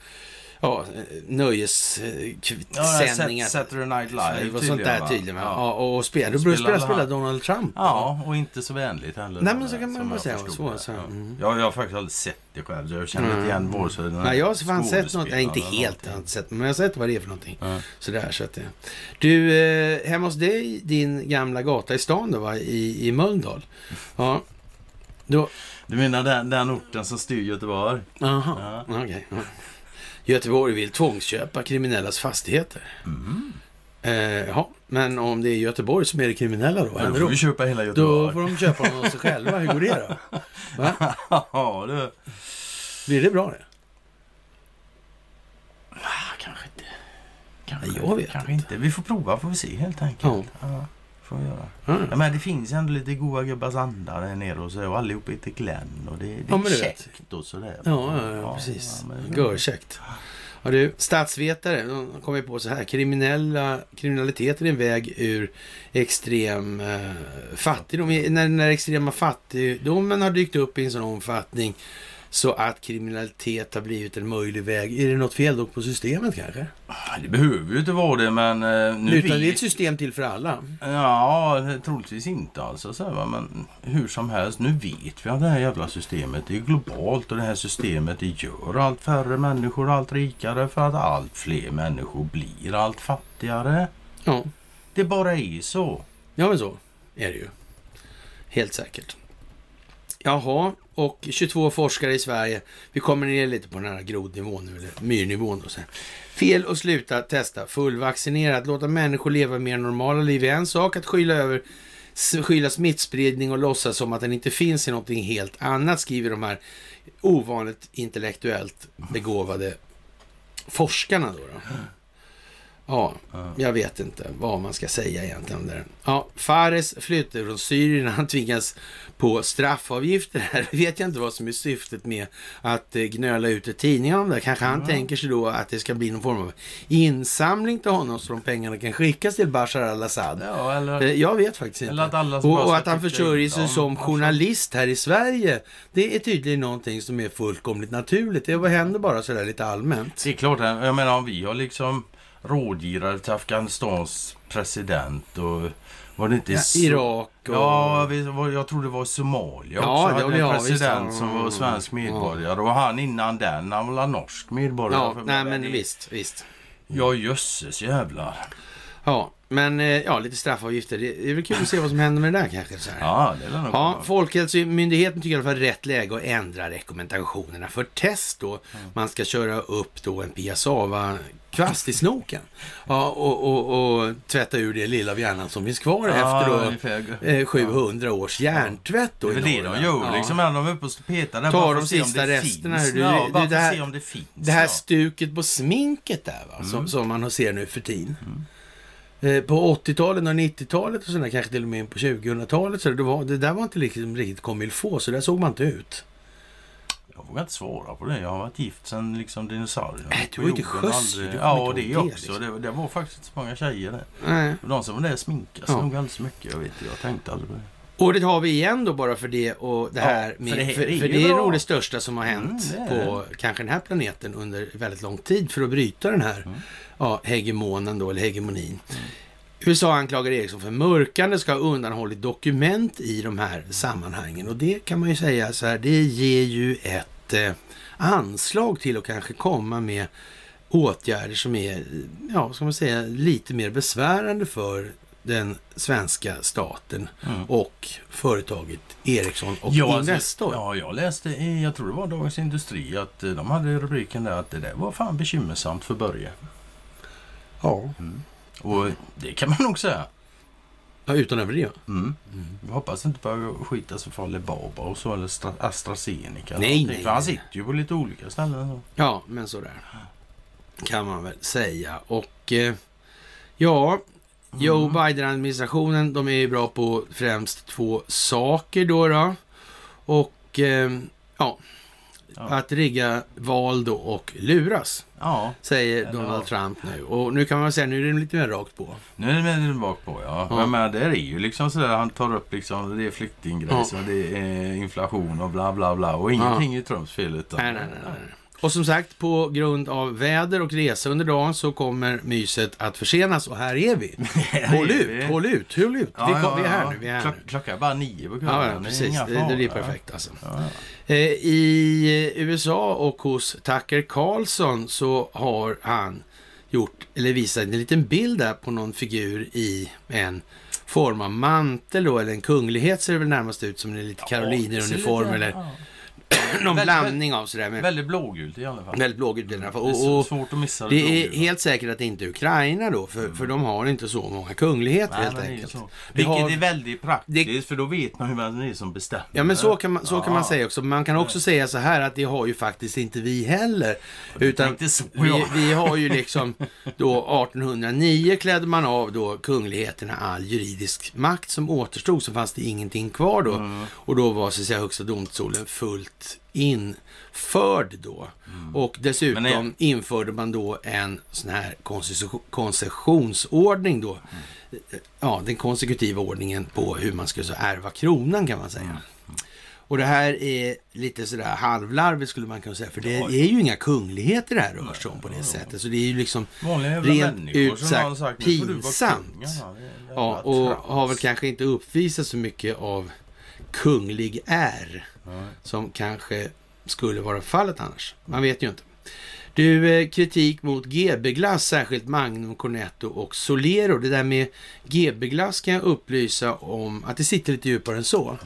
ja, nöjessändningar.
Ja, Saturday Night Live
och sånt där
va?
tydligen. Ja.
Ja.
Ja, och spela, då
Spelar
börjar spela, Donald Trump.
ja, och inte så vänligt heller.
Nej, men så kan man bara säga. Så, så,
Ja.
mm.
Jag, jag har faktiskt aldrig sett det själv, jag känner inte
Mm.
igen vare sig den här
Nej, jag har fan sett något. Nej, inte helt. Jag har inte sett, men jag har sett vad det är för någonting.
Ja.
Sådär, så att det. Du, eh, hemma hos dig, din gamla gata i stan då, va? I, i Mölndal. Ja. Då,
Du menar den, den orten som styr Göteborg?
aha, okej. ja. Göteborg vill tvångsköpa kriminellas fastigheter.
Mm.
Eh, jaha, men om det är Göteborg som är det kriminella då, vad
Då får
då?
vi köpa hela
Då
Göteborg.
får de köpa dem av sig själva. Hur går det då? Va? <laughs>
Ja, du.
Blir det bra det?
Ah, kanske inte. Kanske,
Nej, jag vet
kanske inte. Vi får prova, får vi se helt enkelt. Ja. Får vi göra.
Ja.
Ja, men det finns ändå lite goa gubbars andar där nere och så och allihop heter Glenn och det, det är
Ja, vet.
käckt och sådär.
Ja, ja, ja precis.
ja, men-
Görkäckt. Ja, du, statsvetare, de kommer på så här. Kriminella, kriminalitet är en väg ur extrem eh, fattigdom. När den extrema fattigdomen har dykt upp i en sån omfattning så att kriminalitet har blivit en möjlig väg. Är det något fel dock på systemet kanske?
Det behöver ju inte vara det men eh, nu
Utan det är ett system till för alla.
Ja, troligtvis inte alltså. Så här, men hur som helst, nu vet vi att det här jävla systemet är globalt och det här systemet det gör allt färre människor allt rikare för att allt fler människor blir allt fattigare.
Ja,
Det bara är så.
ja men så är det ju. Helt säkert. Jaha, och 22 forskare i Sverige. Vi kommer ner lite på den här grodnivån nu, eller myrnivån då. Sen. Fel att sluta testa fullvaccinerat. Låta människor leva mer normala liv är en sak. Att skylla över skylla smittspridning och låtsas som att den inte finns i någonting helt annat, skriver de här ovanligt intellektuellt begåvade forskarna. Då, då. Ja, jag vet inte vad man ska säga egentligen om det. Ja, Fares flyttar från Syrien. <laughs> Han tvingas på straffavgifter här. <laughs> vet jag inte vad som är syftet med att eh, gnöla ut i tidningarna om det. Kanske han tänker sig då att det ska bli någon form av insamling till honom så de pengarna kan skickas till Bashar al-Assad.
Ja, eller...
Eh, Jag vet faktiskt inte.
Att
och, och att han försörjer sig
om
som journalist här i Sverige. Det är tydligen någonting som är fullkomligt naturligt. Det händer bara sådär lite allmänt.
Det är klart, jag menar om vi har liksom rådgivare till Afghanistans president och var det inte
Ja,
så-
Irak och...
Ja, jag tror det var Somalia
Ja,
också.
det
hade en
ja, visst,
president
ja.
som var svensk
Ja.
medborgare. Och han innan den, han var norsk medborgare.
Ja, nej men
det-
visst, visst.
Ja, jösses jävlar.
Ja, men eh, ja, lite straffavgifter. Det är väl kul att se vad som händer med det där kanske. Så här.
Ja, det är
Ja. Folkhälsomyndigheten tycker i alla fall rätt läge att ändra rekommendationerna för test då. Man ska köra upp då en piassava-kvast i snoken. Ja, och, och, och tvätta ur det lilla av hjärnan som finns kvar
Ja,
efter då eh, 700 års hjärntvätt då
Det är väl det de gör
Ja.
liksom. De är uppe och petar där.
Ta
bara för
de sista resterna,
Finns.
du.
Ja,
Du,
bara
det här-
se om det finns.
Det här
ja.
stuket på sminket där va, som,
Mm.
som man ser nu för tiden. Eh, På 80-talet och 90-talet och sådär, kanske till och med in på 2000-talet. Så det, var, det där var inte liksom riktigt comme il faut, så där såg man inte ut.
Jag vågar inte svara på det. Jag har varit gift sedan liksom dinosaurierna.
Nej, du var ju
aldrig-
du kommer
Ja, det
ihåg det,
också.
liksom.
Det, det var faktiskt inte så många tjejer där.
Nej.
De som var där sminkade sig
Ja.
nog alldeles mycket. Jag vet jag tänkte aldrig på det.
Och det har vi igen då bara för det och det
Ja,
här
för
med,
det
för,
är
för det är nog det största som har hänt
Mm, är
på kanske den här planeten under väldigt lång tid för att bryta den här
Mm.
ja, hegemonen då, eller hegemonin. USA anklagar Ericsson för mörkande, ska ha undanhållit dokument i de här sammanhangen. Och det kan man ju säga så här, det ger ju ett eh, anslag till att kanske komma med åtgärder som är, ja, ska man säga, lite mer besvärande för den svenska staten
Mm.
och företaget Ericsson och
Ja, alltså,
Investor.
ja, jag läste i, jag tror det var Dagens Industri, att eh, de hade rubriken där att det där var fan bekymmersamt för Börje.
Ja,
Och det kan man nog säga.
ja utan överdriva.
Mm. Jag hoppas inte börja skita så för Alibaba och så eller Stra- AstraZeneca.
Nej, nej,
För han sitter ju på lite olika ställen. Så.
Ja, men sådär. Kan man väl säga. Och eh, ja, Joe Biden-administrationen, de är ju bra på främst två saker då. då. Och eh, ja,
Ja.
att rigga val då och luras,
Ja,
säger Donald? Trump nu. Och nu kan man säga, nu är det lite mer rakt på.
nu är det med bak på ja.
Ja.
Men det är ju liksom sådär, han tar upp liksom, det är flyktinggrejs
Ja.
och det är inflation och bla bla bla. Och ingenting är Trumps fel utan...
Nej, nej, nej, nej. Och som sagt, på grund av väder och resa under dagen så kommer myset att försenas och här är vi. <laughs> Håll
är
ut, håll ut, håll ut.
Ja,
vi,
ja,
kom, vi är här
ja.
nu, vi är här
Klock, klockan är bara nio på kvällen.
Ja, ja,
Det är
precis. Det, det blir
fara.
perfekt alltså.
Ja, ja.
Eh, I USA och hos Tucker Carlson så har han gjort, eller visat en liten bild där på någon figur i en form av mantel då, eller en kunglighet ser det väl närmast ut som en lite karolineruniform
Ja,
eller
ja. <clears throat>
någon
Väldigt-
blandning av sådär med
Väldigt blågult i alla fall.
väldigt blågult i alla fall.
det är
Och,
så
och
svårt att missa det
det är helt säkert att det inte är Ukraina då, för, för de har inte så många kungligheter
Nej,
helt
men det är
enkelt. Vi
Vilket
har-
är väldigt praktiskt för då vet man hur man är som bestämmer.
Ja men så kan man, så kan man
Ja.
säga också. Man kan också säga så här att det har ju faktiskt inte vi heller. Utan
så,
vi,
ja.
vi har ju <laughs> liksom då 1809 klädde man av då kungligheterna all juridisk makt som återstod så fanns det ingenting kvar då.
Mm.
Och då var så att säga högsta domstolen fullt införd då. Och dessutom
Mm. Men
införde man då en sån här koncession- koncessionsordning då. Ja, den konsekutiva ordningen på hur man skulle så ärva kronan kan man säga.
Mm.
Och det här är lite sådär halvlarvigt skulle man kunna säga. För det är ju inga kungligheter det här rör sig om på det sättet. Så det är ju liksom Rent ut sagt
sagt "Nu får du vara
pinsamt.
kung." Ja, är
och har väl kanske inte uppvisat så mycket av kunglig är
Nej.
som kanske skulle vara fallet annars. Man vet ju inte. Du, eh, kritik mot GB-glass, särskilt Magnum, Cornetto och Solero. Det där med GB-glass kan jag upplysa om att det sitter lite djupare än så.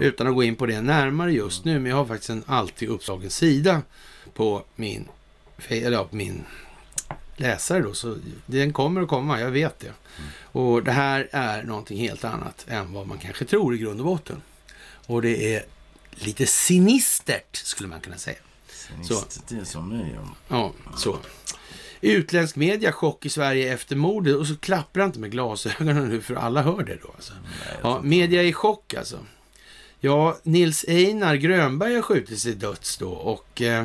Utan att gå in på det närmare just nu. Men jag har faktiskt en alltid uppslagen sida på min, eller ja, på min läsare då. Så den kommer att komma, jag vet det. Och det här är någonting helt annat än vad man kanske tror i grund och botten. Och det är lite sinistert skulle man kunna säga. Så.
Det är som är. ja.
Så. Utländsk media, chock i Sverige efter mordet. Och så klappar han inte med glasögonen nu för alla hör det då. Alltså.
Nej,
Ja, media i chock alltså. Ja, Nils Einar Grönberg har skjutits till döds då och eh,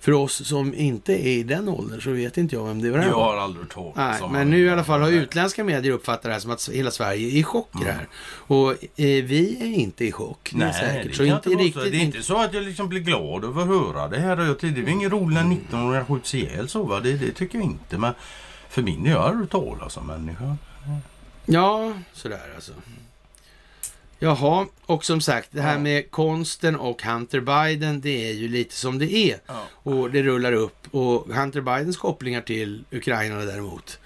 för oss som inte är i den åldern så vet inte jag vem det var.
Jag har aldrig hört talas
Nej,
om
men nu i alla fall har
Nej.
utländska medier uppfattat det här som att hela Sverige är i chock i det här. Och eh, vi är inte i chock. Det är
Nej,
säkert.
det
så inte riktigt.
så. Det är inte så att jag liksom blir glad över att höra det här. Jag tycker Det är inget roligt när 19-åringar skjuts ihjäl så va. Det, det tycker jag inte. Men för min del har jag aldrig talas om människa.
Ja, sådär alltså. Jaha, och som sagt, det här
Ja.
med konsten och Hunter Biden, det är ju lite som det är.
Ja.
Och det rullar upp. Och Hunter Bidens kopplingar till Ukraina däremot,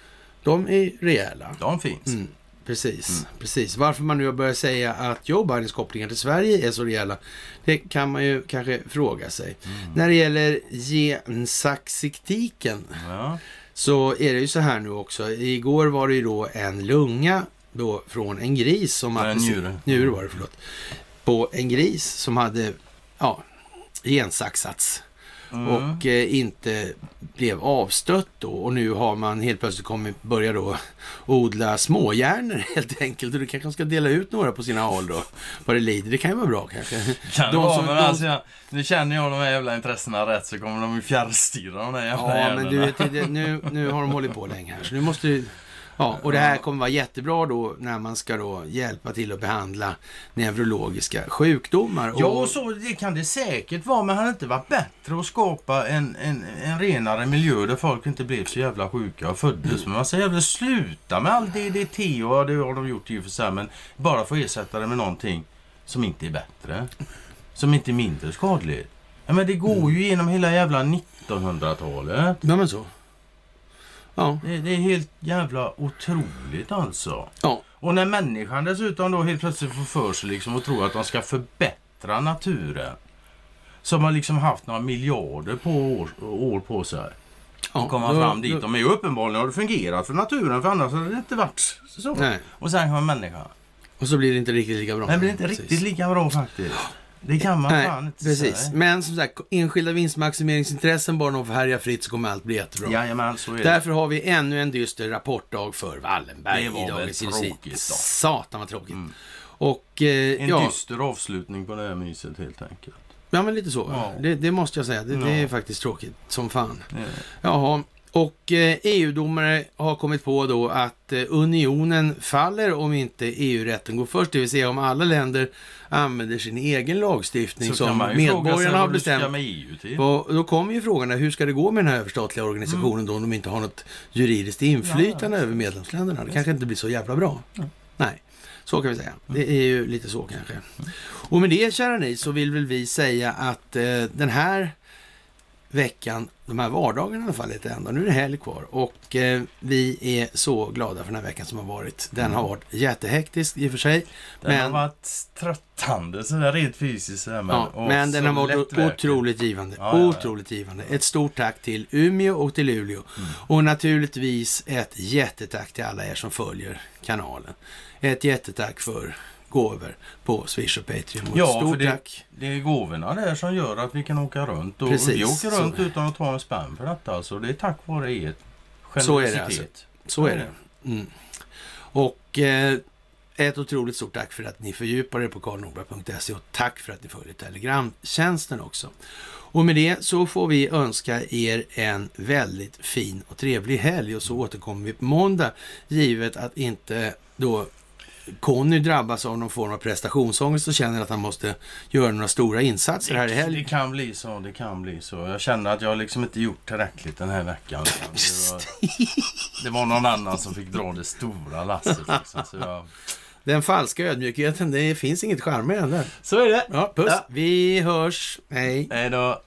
de är rejäla.
De finns.
Mm, precis, precis. Varför man nu har börjat säga att Joe Bidens kopplingar till Sverige är så rejäla, det kan man ju kanske fråga sig. När det gäller gensaxiktiken
Ja.
så är det ju så här nu också. Igår var det ju då en lunga då från en gris som
Nej,
hade...
njure.
Njure var det, förlåt. På en gris som hade, ja, gensaxats.
Mm.
Och eh, inte blev avstött då. Och nu har man helt plötsligt kommit, börja då odla småhjärnor <laughs> helt enkelt. Och du kanske ska dela ut några på sina håll då. Vad det lider. Det kan ju vara bra kanske.
Kan
De
vara,
som-
men
de-
alltså, jag, nu känner jag de här jävla intressena rätt så kommer de ju fjärrstyra de där jävla
Ja, men du vet, det, nu, nu har de hållit på länge här. Så nu måste du... Ja, och det här kommer vara jättebra då när man ska då hjälpa till att behandla neurologiska sjukdomar. Och,
Ja, och så det kan det säkert vara, men hade det inte varit bättre att skapa en, en, en renare miljö där folk inte blev så jävla sjuka och föddes med massa jävla... Sluta med all DDT och det har de gjort i och för sig, men bara få ersätta det med någonting som inte är bättre. Som inte är mindre skadligt. Ja, men det går ju genom hela jävla 1900-talet.
Ja, men så. Ja,
Det, det är helt jävla otroligt alltså.
ja.
Och när människan dessutom då helt plötsligt får för sig liksom och tror att de ska förbättra naturen. Som har liksom haft några miljarder på år, år på sig. och komma
då-
fram dit.
då-
De är ju uppenbarligen har det fungerat för naturen för annars hade det inte varit så.
Nej.
Och sen kommer människan.
Och så blir det inte riktigt lika bra.
Men det blir inte
Precis.
riktigt lika bra faktiskt. Det kan man
Nej,
fan inte
precis.
säga.
Men som sagt, enskilda vinstmaximeringsintressen, bara de får härja fritt så kommer allt bli jättebra.
Jajamän, så är det.
Därför har vi ännu en dyster rapportdag för Wallenberg
Det var
i Dagens Industri. Satan vad tråkigt.
Mm.
Och eh,
En
ja,
dyster avslutning på det här myset helt enkelt.
ja, men lite så.
Ja.
Det, det måste jag säga. Det, det är
Ja.
faktiskt tråkigt som fan.
Det.
Jaha. Och eh, EU-domare har kommit på då att eh, unionen faller om inte EU-rätten går först. Det vill säga om alla länder använder sin egen lagstiftning
Så
som medborgarna har bestämt.
med EU till.
Och då kommer ju frågan, hur ska det gå med den här överstatliga organisationen då om de inte har något juridiskt inflytande över medlemsländerna? Det kanske inte blir så jävla bra. Nej, så kan vi säga. Det är ju lite så kanske. Och med det, kära ni, så vill väl vi säga att eh, den här veckan, de här vardagarna i alla fall lite ändå. Nu är det helg kvar och eh, vi är så glada för den här veckan som har varit. Den har varit jättehektisk i och för sig.
Den har
men-
varit tröttande sådär rent fysiskt. Men,
Ja, men den har varit otroligt givande.
Ja, ja, ja.
Otroligt givande. Ett stort tack till Umeå och till Luleå.
Mm.
Och naturligtvis ett jättetack till alla er som följer kanalen. Ett jättetack för gåvor på Swish och Patreon. Och
Ja, för det-
tack.
Det är gåvorna där som gör att vi kan åka runt. Och
Precis,
vi åker runt
så.
utan att ta en spänn för detta. Alltså, det är tack vare er
Så är det
generositet.
alltså. Så är det. Mm. Och eh, ett otroligt stort tack för att ni fördjupar er på karlnorberg.se och tack för att ni följer Telegramtjänsten också. Och med det så får vi önska er en väldigt fin och trevlig helg och så återkommer vi på måndag givet att inte då Conny drabbas av någon form av prestationsångest och känner att han måste göra några stora insatser här i helgen.
det kan bli så, det kan bli så. Jag känner att jag liksom inte gjort tillräckligt den här veckan. Det var, det var någon annan som fick dra det stora lasset. Liksom, så, jag...
Den falska ödmjukheten, det finns inget charm i den där.
så är det.
Ja, puss.
Ja.
Vi hörs. Hej.
Hej då.